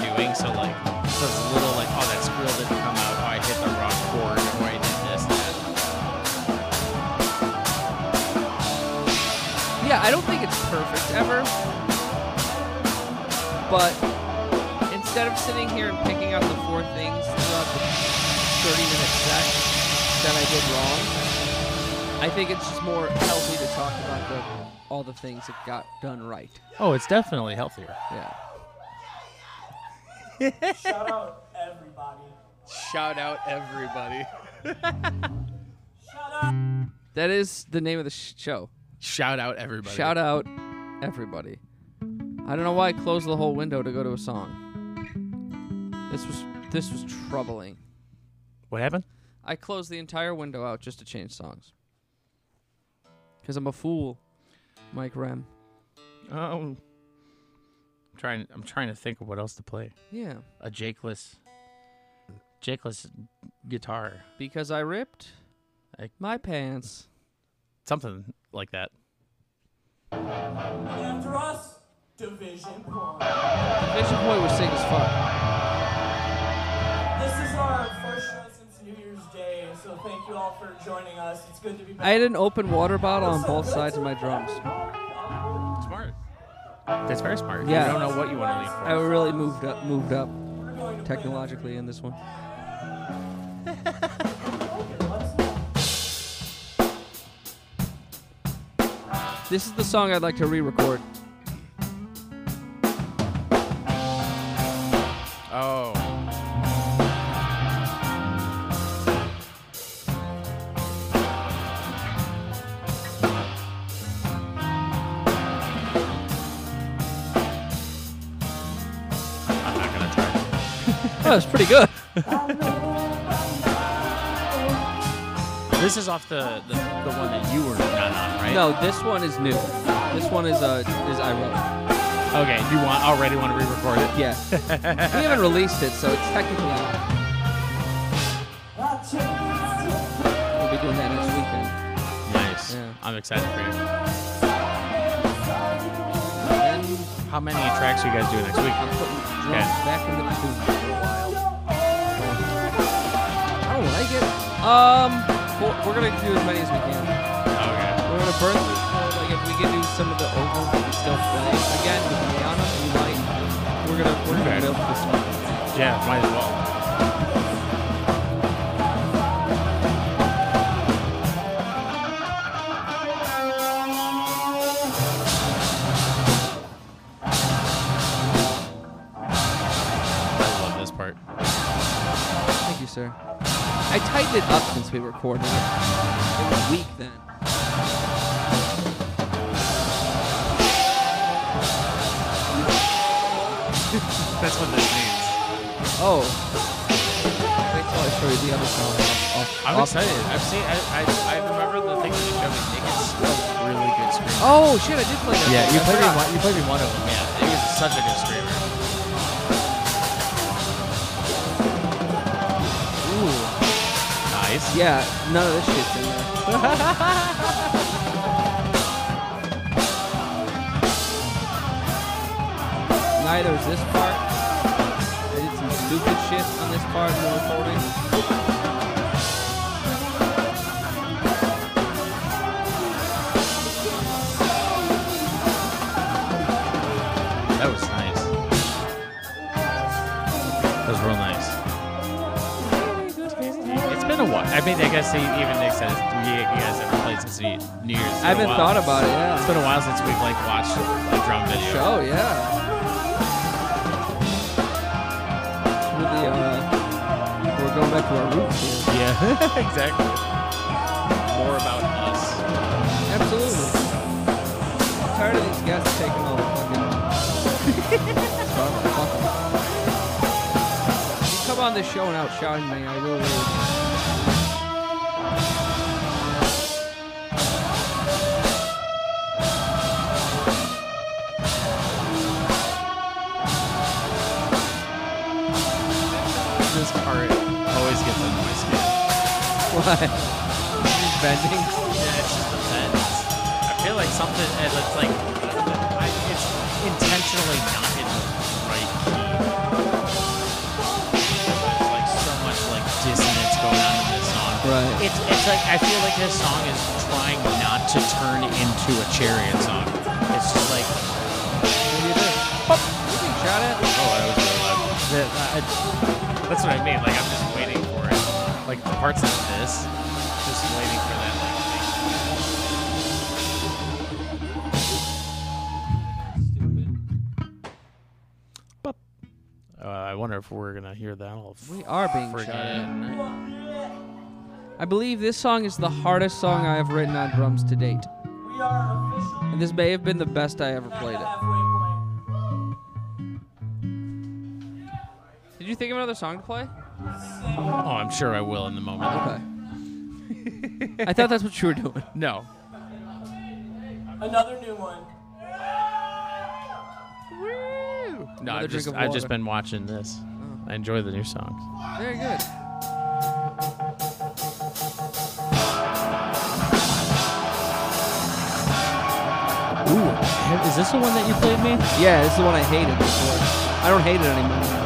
perfect ever. But instead of sitting here and picking out the four things throughout the 30 minute set that I did wrong, I think it's just more healthy to talk about the all the things that got done right. Oh, it's definitely healthier. Yeah. Shout out everybody. Shout out everybody. Shout out. That is the name of the sh- show. Shout out everybody. Shout out everybody. I don't know why I closed the whole window to go to a song. This was this was troubling. What happened? I closed the entire window out just to change songs. Cause I'm a fool, Mike Rem. Oh, I'm trying. I'm trying to think of what else to play. Yeah, A Jakeless, Jakeless guitar, because I ripped I- my pants. Something like that. And after us, Division Point. Vision Boy was sick as fuck. This is our first show since New Year's Day, so thank you all for joining us. It's good to be back. I had an open water bottle on both sides of my drums. Smart. That's very smart. Yeah. You don't know what you want to lean for. I really moved up, moved up technologically in this one. this is the song I'd like to re-record. Oh. I'm not gonna try. Oh, it's pretty good. This is off the, the the one that you were not on, right? No, this one is new. This one is uh is I wrote. Okay. You want already want to re-record it? Yeah, we haven't released it, so it's technically out. We'll be doing that next weekend. Nice. Yeah. I'm excited for you. How many tracks are you guys doing next week? I'm putting drums Okay. back into the tune for a while. I don't like it. Um, we're, we're gonna do as many as we can. Okay. We're gonna burn through. Like if we can do some of the ones that we still play again with Rihanna, we might. We're gonna we're gonna Okay. milk this one. Yeah, might as well. I tightened it up since we recorded it. It was weak then. That's what this means. Oh. Wait till I show you the other song. Off, off, I'm off- excited. I've seen. I, I, I remember the thing that you showed me. Nick is a really good screamer. Oh shit! I did play that. Yeah, song. you played me. One, you played me one of them. Yeah, he was such a good screamer. Yeah, none of this shit's in there. Neither is this part. I did some stupid shit on this part in the recording. Mean, I guess even Nick said you, guys haven't played since New Year's. I haven't thought about it. It's been a while since we've like watched a drum video. Show, yeah. The, uh, we're going back to our roots here. Yeah, exactly. More about us. Absolutely. I'm tired of these guests taking all the fucking. Fuck, fuck 'em. You come on this show and out shouting me, I will. really. What? Just bending? Yeah, it's just the bends. I feel like something, and it's like, I, it's intentionally not in the right key. There's like so much like dissonance going on in this song. Right. It's, it's like, I feel like this song is trying not to turn into a chariot song. It's just like, What do you think? You being shot at? oh, that was really loud. That, that's what I mean. Like, I'm just waiting for it. Like, the parts like this, just waiting for that, like, thing. Uh, I wonder if we're gonna hear that all. We are being shot at. I believe this song is the hardest song I have written on drums to date. We are And this may have been the best I ever played it. halfway point. Did you think of another song to play? Oh, I'm sure I will in the moment. Okay. I thought that's what you were doing. No. Another new one. Woo! No, I've just, I've just been watching this. Oh. I enjoy the new songs. Very good. Ooh, is this the one that you played me? Yeah, this is the one I hated before. I don't hate it anymore.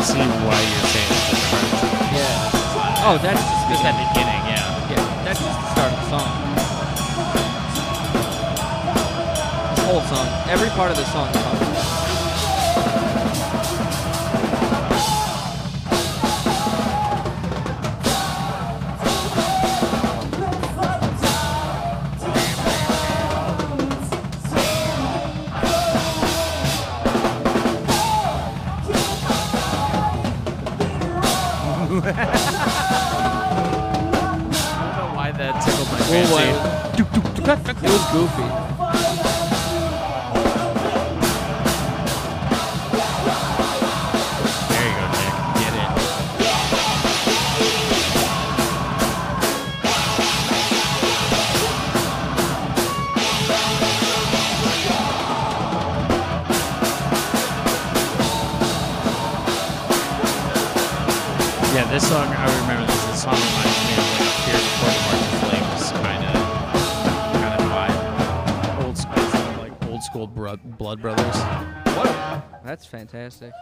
Why you're saying it's hard song. Yeah. Oh, that's just Just that beginning, yeah. Yeah, that's just the start of the song. This whole song, every part of the song is my Well. It was goofy. Fantastic.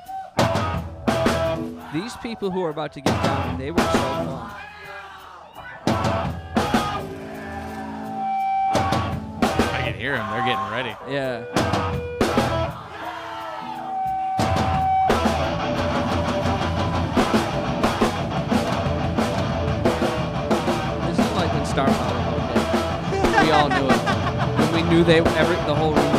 These people who are about to get down, they were so fun. I can hear them. They're getting ready. Yeah. This is like when Star Power. We all knew it. When we knew they every the whole room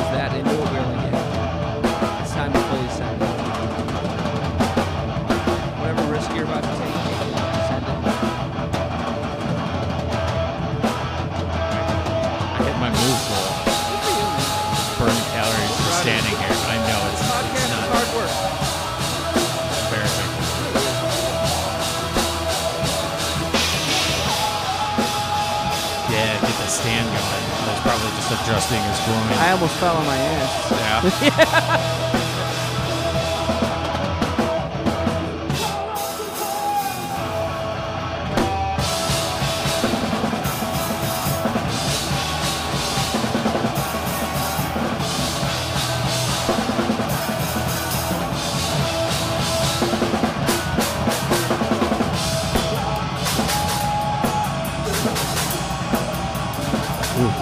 adjusting his groin. I almost fell on my ass. yeah. Ooh,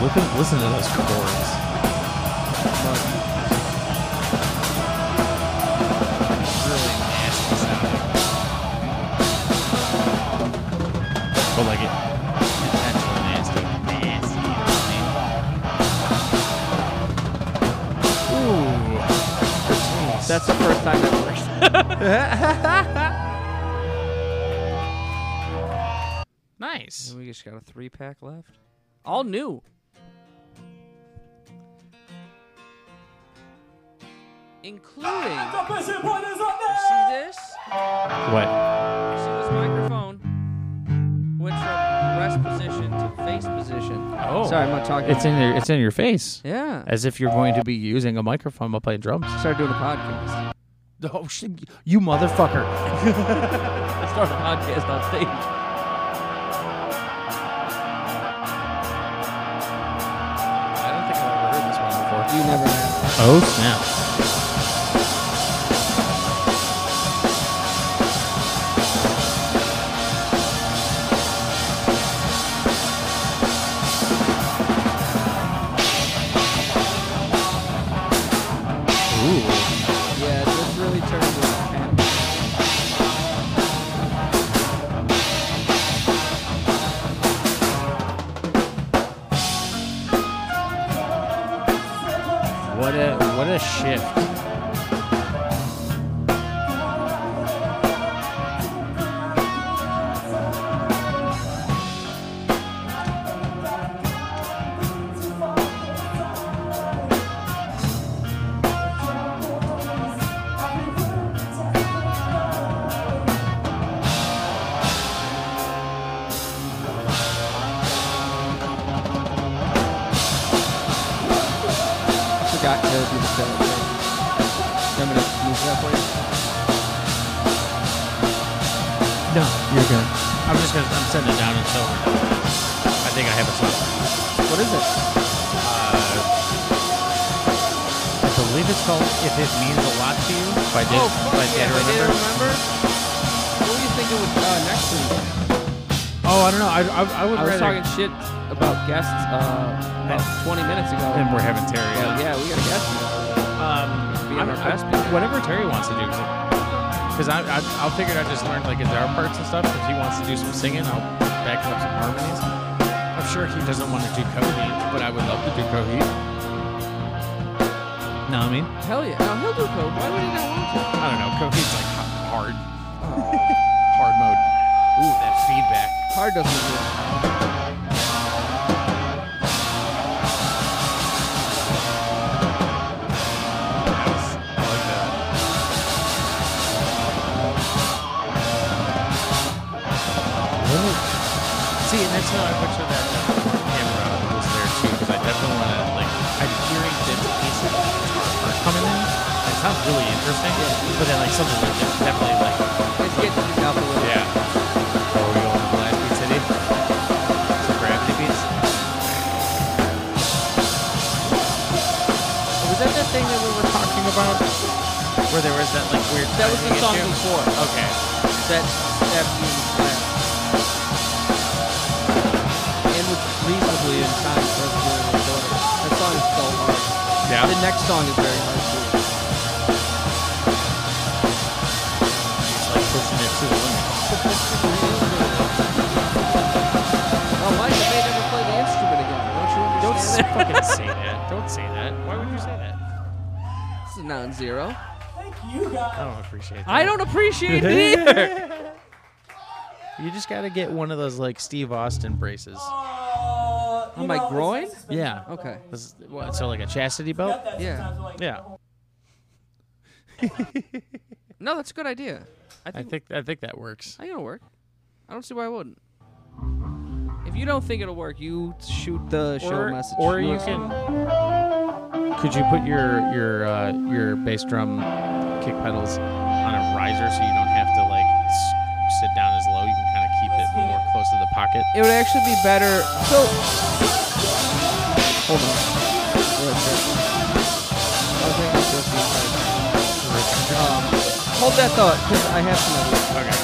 look at, listen to those chords. Really nasty sounding. But like it, intentionally nasty. Nasty. you know what I mean? Ooh. That's the first time that worked. nice. And we just got a three pack left. All new. Including. Competition point is up You see this? What? You see this microphone? Went from rest position to face position. Oh. Sorry, I'm not talking. It's in your it's in your face. Yeah. As if you're going to be using a microphone while playing drums. Started doing a podcast. Oh shit, you motherfucker. I started a podcast on stage. I don't think I've ever heard this one before. You never have. Oh snap. I it's called "If It Means a Lot to You" by Did oh, yeah, Dead I did Remember. remember. you do with uh, next week? Oh, I don't know. I, I, I would I was talking shit about guests uh, about 20 minutes ago. and we're having Terry. But yeah, we got a guest. Um, Being I'm- our I- whatever Terry wants to do. Because I, I, I'll figure I just learned like guitar parts and stuff. If he wants to do some singing, I'll back up some harmonies. I'm sure he doesn't want to do Coheed, but I would love to do Coheed. No, I mean, Hell yeah. No, he'll do code. Why would he not want to? I don't know. Coheed's like h- hard, oh. hard mode. Ooh, that feedback. Hard doesn't do it. I like that. See, and that's how I picture that interesting, but then like something like that's definitely like, Let's get to the up a little. yeah. Oh, we going to Beat City? Some gravity beats. Oh, was that that thing that we were talking about? Where there was that like weird. That was the song issue? before. Okay. That that being class. And was reasonably in time for to. That song is so hard. Yeah. The next song is very hard too. Pushing it to the limit. Oh, Mike, I may never play the instrument again. Don't you Don't understand that? fucking say that. Don't say that. Why would you say that? This is non-zero. Thank you guys. I don't appreciate that. I don't appreciate it either. You just got to get one of those like Steve Austin braces. Uh, On my know, groin? nice to spend Yeah. Okay. This is, what, so like a chastity belt? Yeah. like, Yeah. No, that's a good idea. I I think, think I think that works. I think it'll work. I don't see why it wouldn't. If you don't think it'll work, you shoot the show or, message. or you can. Could you put your your uh, your bass drum kick pedals on a riser so you don't have to like s- sit down as low? You can kind of keep it more close to the pocket. It would actually be better. So, hold on. That thought, because I have some ideas. Okay.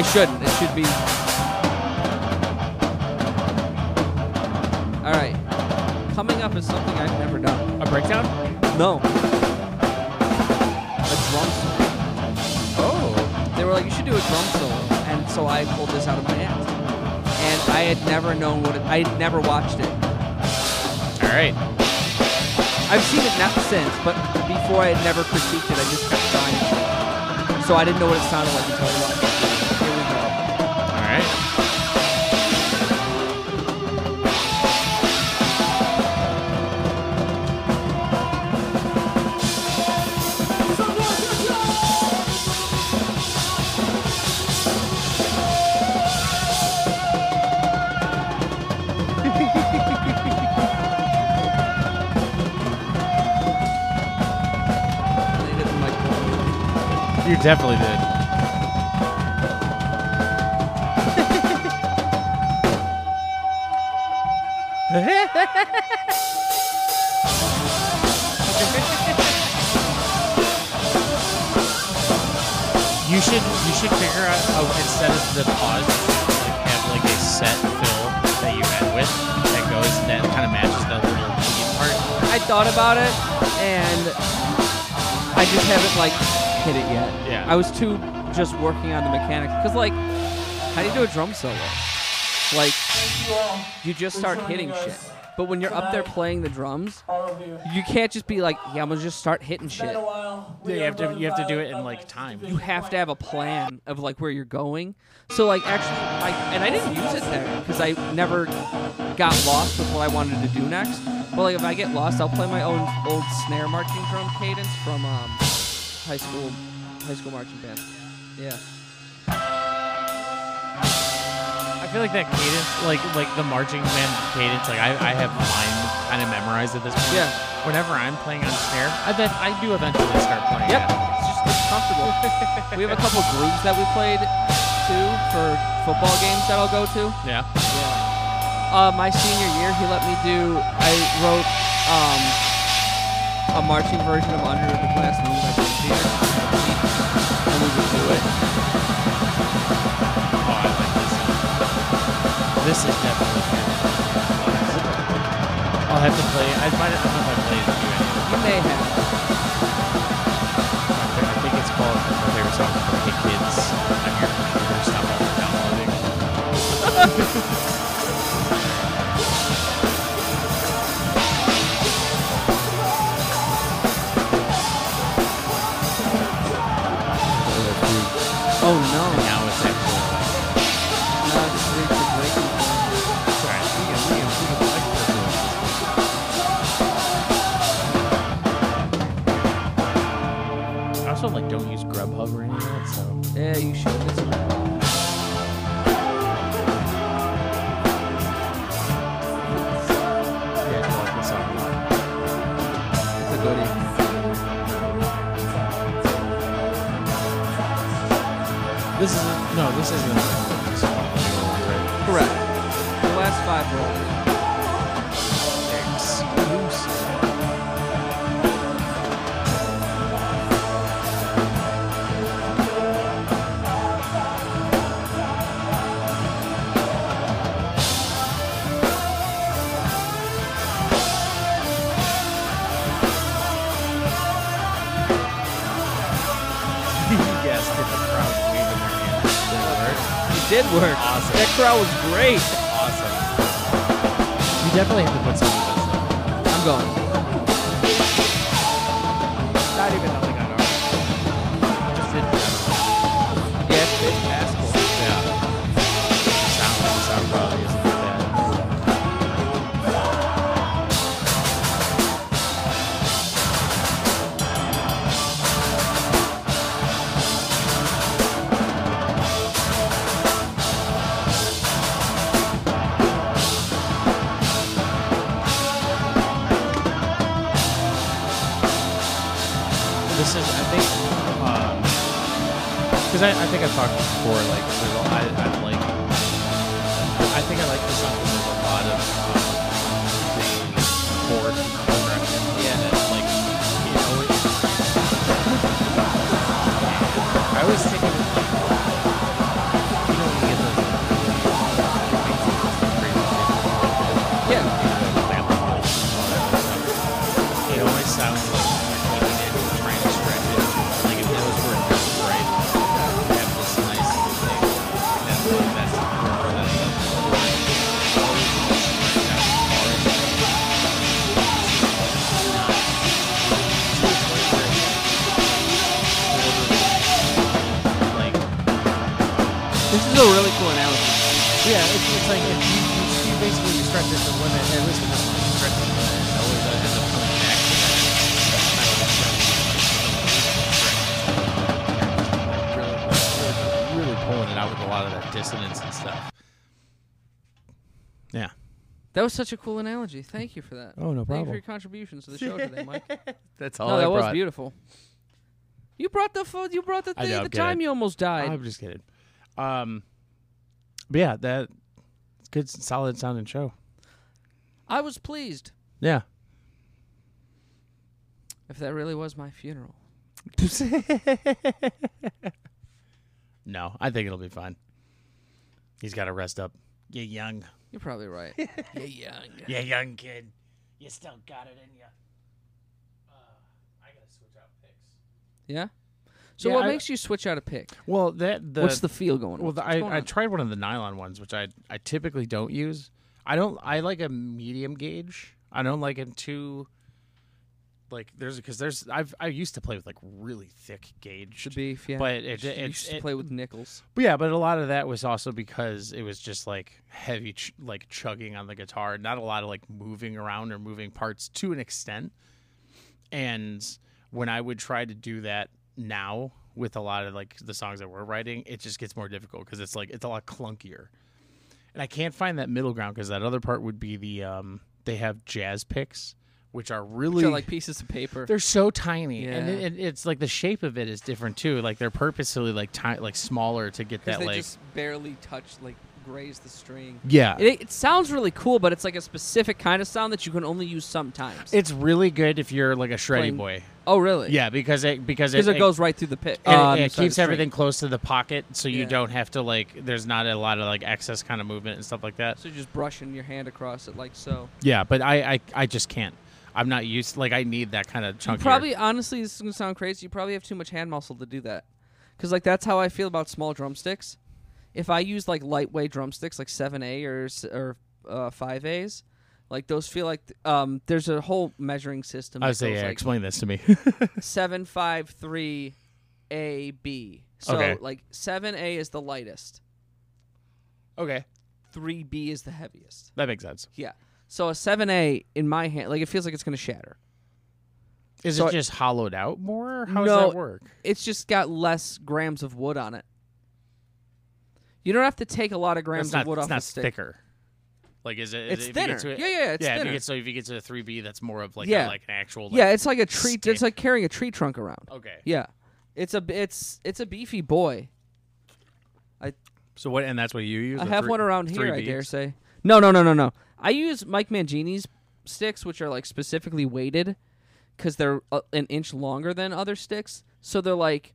I shouldn't. It should be. All right. Coming up is something I've never done. A breakdown? No. A drum solo. Oh. They were like, you should do a drum solo, and so I pulled this out of my ass. And I had never known what it. I had never watched it. All right. I've seen it now since, but before I had never critiqued it. I just kept trying. So I didn't know what it sounded like until I watched microphone. Definitely did. You should you should figure out how instead of the pause, like have like a set fill that you end with that goes that kind of matches the little part. I thought about it, and I just haven't like hit it yet. Yeah. I was too just working on the mechanics. Cause like, how do you do a drum solo? Like, you just start hitting shit. But when you're up there playing the drums, you. can't just be like, yeah, I'm gonna just start hitting shit. been a while. We Yeah, you have to you have to do it in like time. You have to have a plan of like where you're going. So like actually, like, and I didn't use it there because I never got lost with what I wanted to do next. But like if I get lost, I'll play my own old snare marching drum cadence from um, high school high school marching band. Yeah. I feel like that cadence, like like the marching band cadence, like I, I have mine kind of memorized at this point. Yeah. Whenever I'm playing on snare, I bet I do eventually start playing. Yep. it. It's just it's comfortable. we have a couple grooves that we played too for football games that I'll go to. Yeah. Yeah. Uh, my senior year, he let me do. I wrote um, a marching version of Under the Glass Moon This is definitely good. I'll have to play. I might. I don't know if I played it you may have. I think it's called my favorite song for Hey Kids on your computer. Stop downloading. it's. This is no, this isn't. Did work. Awesome. That crowd was great. Awesome. You definitely have to put some of this. I'm going. Because I, I think I've talked before, like, there's a, like if you, you, you basically you stretch it to the limit. At least with this one, you stretch it to limit. It always uh, ends up coming back to that. Really, really pulling it out with a lot of that dissonance and stuff. Yeah. That was such a cool analogy. Thank you for that. Oh, no problem. Thank you for your contributions to the show today, Mike. That's all. no, that was beautiful. You brought the food. You brought the I thing know, at the get time it. you almost died. I'm just kidding. Um, but yeah, that it's good, solid sounding show. I was pleased. Yeah. If that really was my funeral. No, I think it'll be fine. He's got to rest up. You young, You're probably right. You're young. you young kid. You still got it in you. Uh, I gotta switch out picks. Yeah. So Yeah, what I- makes you switch out a pick? Well, that the What's the feel going? well, What's the, going I I tried one of the nylon ones, which I I typically don't use. I don't. I like a medium gauge. I don't like them too. Like there's because there's I've I used to play with like really thick gauge. the beef, yeah. but it- you it- used to it- play with nickels. But yeah, but a lot of that was also because it was just like heavy, ch- like chugging on the guitar, not a lot of like moving around or moving parts to an extent. And when I would try to do that now with a lot of like the songs that we're writing, it just gets more difficult because it's like it's a lot clunkier. And I can't find that middle ground because that other part would be the um they have jazz picks, which are really Which are like pieces of paper. they're so tiny, and it, it- it's like the shape of it is different too. Like they're purposely like ti- like smaller to get that they like just barely touch, like graze the string. yeah. It, it sounds really cool, but it's like a specific kind of sound that you can only use sometimes. it's really good if you're like a shreddy Playing- boy. oh, really? Yeah, because it because Because it, goes right through the pit. and it, um, it sorry, keeps string. everything close to the pocket, so you Yeah. don't have to like. There's not a lot of like excess kind of movement and stuff like that. So you're just brushing your hand across it like so. Yeah, but I I, I just can't. I'm not used. Like I need that kind of You chunky. probably, honestly, this is gonna sound crazy. You probably have too much hand muscle to do that. Because like that's how I feel about small drumsticks. If I use like lightweight drumsticks, like seven A or or uh, five A's, like those feel like th- um. There's a whole measuring system. I say yeah. like explain this to me. seven five three A B. So Okay. like seven A is the lightest. okay, Three B is the heaviest. that makes sense. Yeah. So a seven A in my hand, like it feels like it's gonna shatter. Is So it I- just hollowed out more? How does that work? It's just got less grams of wood on it. You don't have to take a lot of grams not, of wood off the stick. thicker. Like is it? is It's it- if you get thinner. to yeah, yeah, it's yeah, if thinner. you get so if you get to a three B, that's more of like Yeah. a, like an actual. Like, yeah, it's like a tree. It's like carrying a tree trunk around. Okay. Yeah, it's a it's it's a beefy boy. I. So what? And that's what you use. I have three- one around here. I dare say. No, no, no, no, no. I use Mike Mangini's sticks, which are like specifically weighted because they're uh, an inch longer than other sticks. So they're like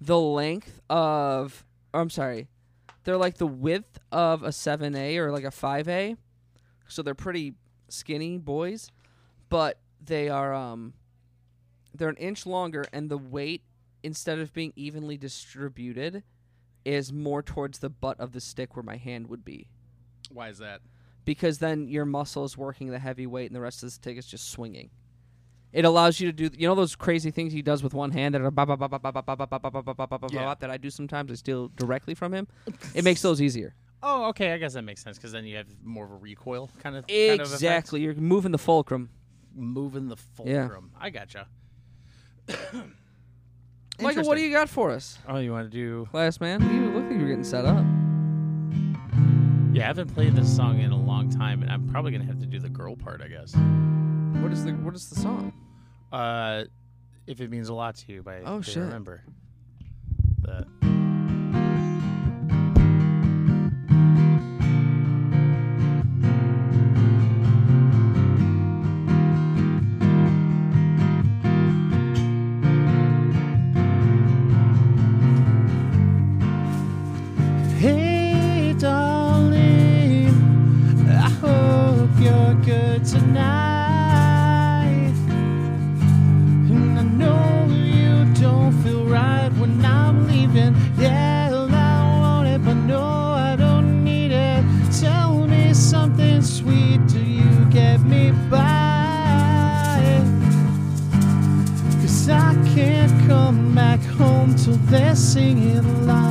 the length of. I'm sorry, they're like the width of a seven A or like a five A. So they're pretty skinny boys, but they are um. They're an inch longer, and the weight instead of being evenly distributed is more towards the butt of the stick where my hand would be. Why is that? Because then your muscle is working the heavy weight and the rest of the stick is just swinging. It allows you to do you know those crazy things he does with one hand that are that I do sometimes I steal directly from him. It makes those easier. Oh, okay. I guess that makes sense because then you have more of a recoil kind of exactly. You're moving the fulcrum. Moving the fulcrum. I gotcha. Michael, what do you got for us? Oh, you want to do last man? You look like you're getting set up. Yeah, I haven't played this song in a long time, and I'm probably gonna have to do the girl part, I guess. What is the what is the song? Uh, if it means a lot to you, by Oh, shit. remember. The so they're singing loud.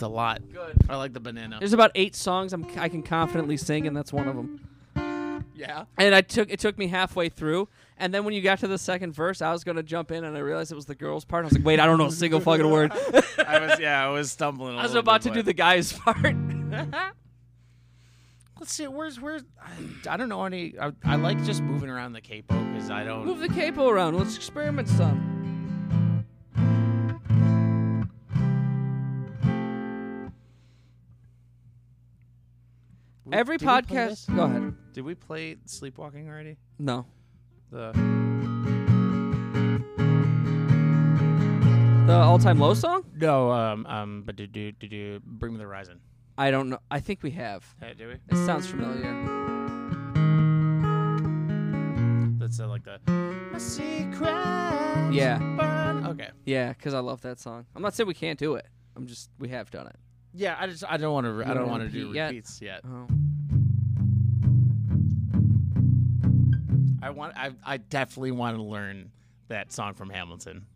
Helped a lot. Good. I like the banana. There's about eight songs I'm, I can confidently sing, and that's one of them. Yeah. And I took it took me halfway through, and then when you got to the second verse, I was gonna jump in, and I realized it was the girls' part. I was like, wait, I don't know a single fucking word. I was yeah, I was stumbling. I I was about to do the guy's part. Let's see. Where's where's? I, I don't know any. I, I like just moving around the capo because I don't. Move the capo around. Let's experiment some. Every Did we play podcast. Go ahead. Did we play Sleepwalking already? No. The The all-time low song? no. Um. Um. But do do do do. Bring me the horizon. I don't know. I think we have. Hey, do we? It sounds familiar. That's uh, like the. My secret. Yeah. Burn. Okay. Yeah, because I love that song. I'm not saying we can't do it. I'm just we have done it. Yeah. I just I don't want to. I don't want to do repeat yet? repeats yet. Oh. I want. I I definitely want to learn that song from Hamilton.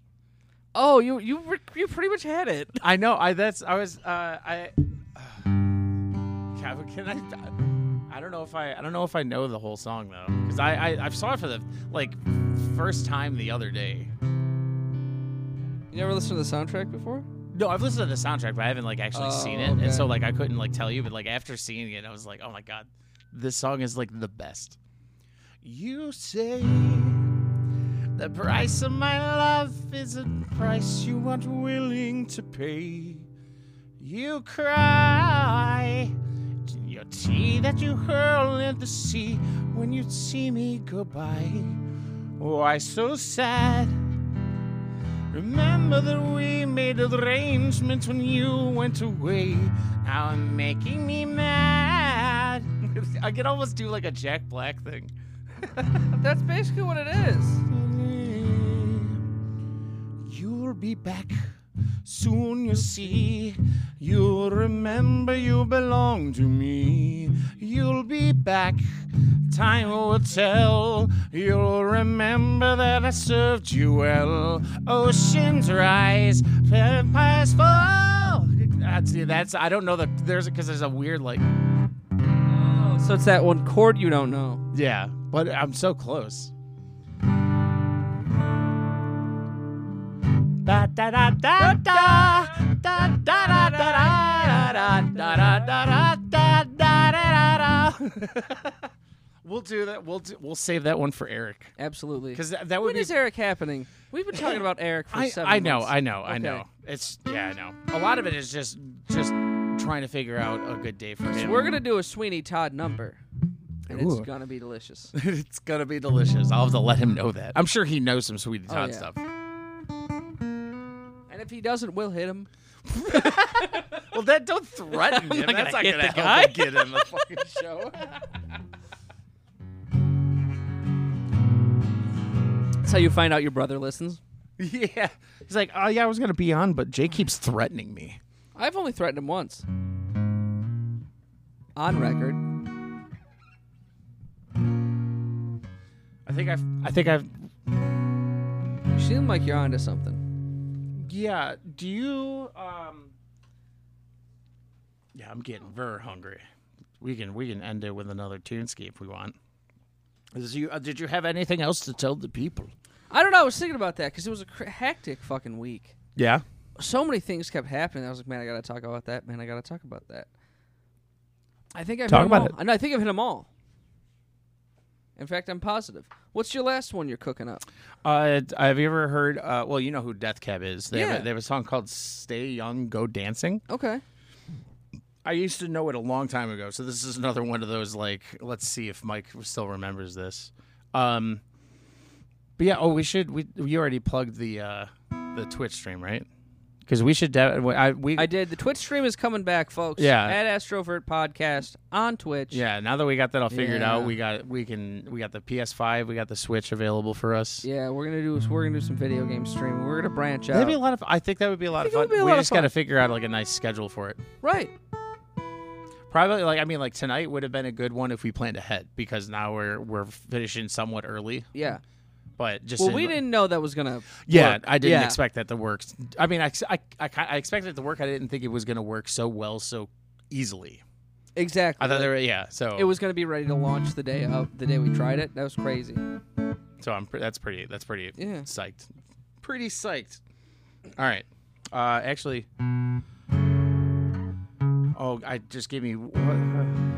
Oh, you you you pretty much had it. I know. I that's I was uh I can, can I I don't know if I I don't know if I know the whole song though cuz I, I I saw it for the like first time the other day. You never listened to the soundtrack before? No, I've listened to the soundtrack but I haven't like actually Oh, seen it. okay. And so like I couldn't like tell you but like after seeing it I was like, "Oh my god. This song is like the best." You say the price of my love is a price you aren't willing to pay. You cry in your tea that you hurl in the sea when you see me go by. Why so sad? Remember that we made arrangements when you went away. Now I'm making me mad. I could almost do like a Jack Black thing. That's basically what it is. You'll be back. Soon you'll see. You'll remember you belong to me. You'll be back. Time will tell. You'll remember that I served you well. Oceans rise, empires fall. That's that's I don't know that there's because there's a weird like so it's that one chord you don't know. yeah, but I'm so close. Da da da da da da da da da da da da da da da. We'll do that. We'll do, we'll save that one for Eric Absolutely. because that, that would when be. is Eric happening? We've been talking about Eric for I, seven I know, months. I know, I know. It's yeah, I know. A lot of it is just just trying to figure out a good day for him. We're gonna do a Sweeney Todd number, and Ooh. it's gonna be delicious. it's gonna be delicious. I'll have to let him know that. I'm sure he knows some Sweeney Todd yeah. stuff. And if he doesn't, we'll hit him. Well, then don't threaten him. not That's not gonna hit gonna the help guy. him get in the fucking show. That's how you find out your brother listens. yeah, he's like, oh yeah, I was gonna be on, but Jay keeps threatening me. I've only threatened him once. On record. I think I've, I think I've, You seem like you're onto something. Yeah. Do you, um, yeah, I'm getting very hungry. We can, we can end it with another tunescape if we want. Is you, uh, did you have anything else to tell the people? I don't know. I was thinking about that because it was a cr- hectic fucking week. Yeah. So many things kept happening. I was like, man, I gotta talk about that. Man, I gotta talk about that. I think I've Talk hit about all. it. I know, I think I've hit them all. In fact, I'm positive. What's your last one you're cooking up? Uh, have you ever heard? Uh, well, you know who Death Cab is. They, have Yeah. a, they have a song called "Stay Young, Go Dancing." Okay. I used to know it a long time ago, so this is another one of those like, let's see if Mike still remembers this. Um, but yeah, oh, we should. We you already plugged the uh, the Twitch stream, right? Because we should. De- I we I did. The Twitch stream is coming back, folks. Yeah. At Astrovert Podcast on Twitch. yeah. Now that we got that all figured Yeah. out, we got we can we got the PS5, we got the Switch available for us. Yeah, we're gonna do we're gonna do some video game streaming. We're gonna branch out. That'd be a lot of. I think that would be a lot of fun. a we lot of just got to figure out like a nice schedule for it. right. Probably like I mean like tonight would have been a good one if we planned ahead because now we're we're finishing somewhat early. Yeah. But just Well, in- we didn't know that was gonna. Yeah, work. I didn't Yeah. expect that to work. I mean, I, I, I, I expected it to work. I didn't think it was going to work so well so easily. Exactly. I thought they were yeah. So it was gonna be ready to launch the day of the day we tried it. That was crazy. So I'm that's pretty that's pretty Yeah. psyched. Pretty psyched. All right. Uh, actually. Oh, I just gave me. What, um.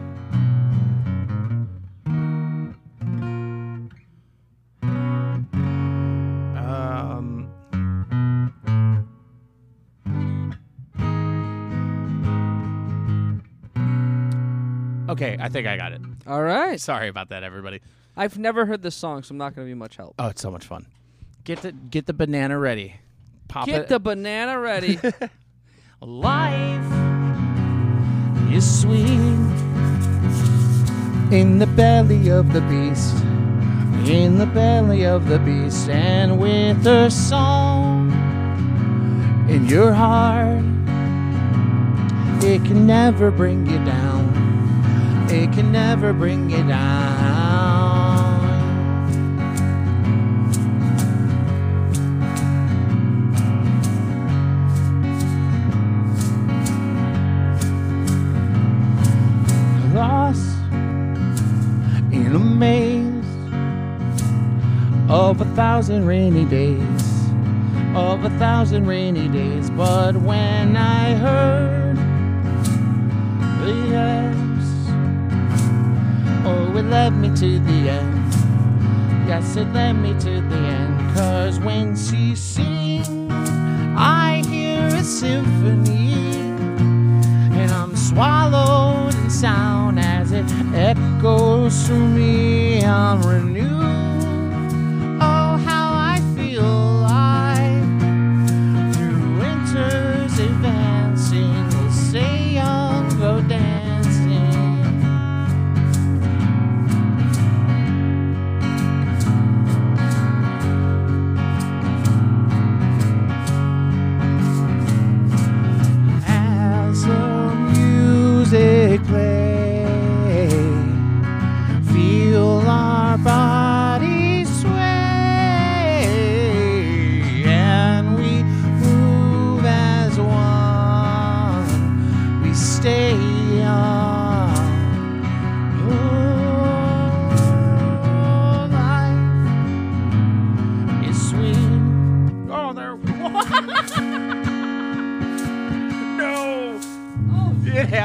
Okay, I think I got it. All right. Sorry about that, everybody. I've never heard this song, so I'm not gonna be much help. Oh, it's so much fun. Get the get the banana ready. Pop Get it. the banana ready. life is sweet. In the belly of the beast, in the belly of the beast, and with a song in your heart, it can never bring you down. It can never bring you down. Lost in a maze of a thousand rainy days, of a thousand rainy days. But when I heard the yes, it led me to the end. Yes, it led me to the end. Cause when she sings, I hear a symphony and I'm swallowed in sound as it echoes through me. I'm renewed.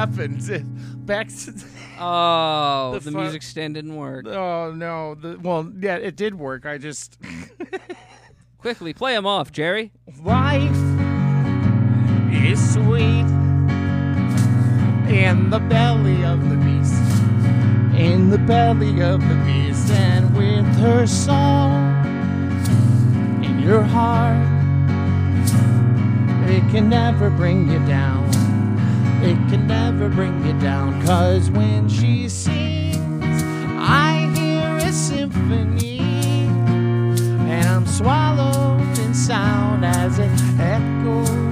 Happened. back to Oh, The the, music stand didn't work. oh no. The, well, yeah, it did work. I just Quickly, play him off, Jerry. life is sweet in the belly of the beast. In the belly of the beast, and with her song in your heart, it can never bring you down. It can never bring you down, cause when she sings, I hear a symphony. And I'm swallowed in sound as it echoes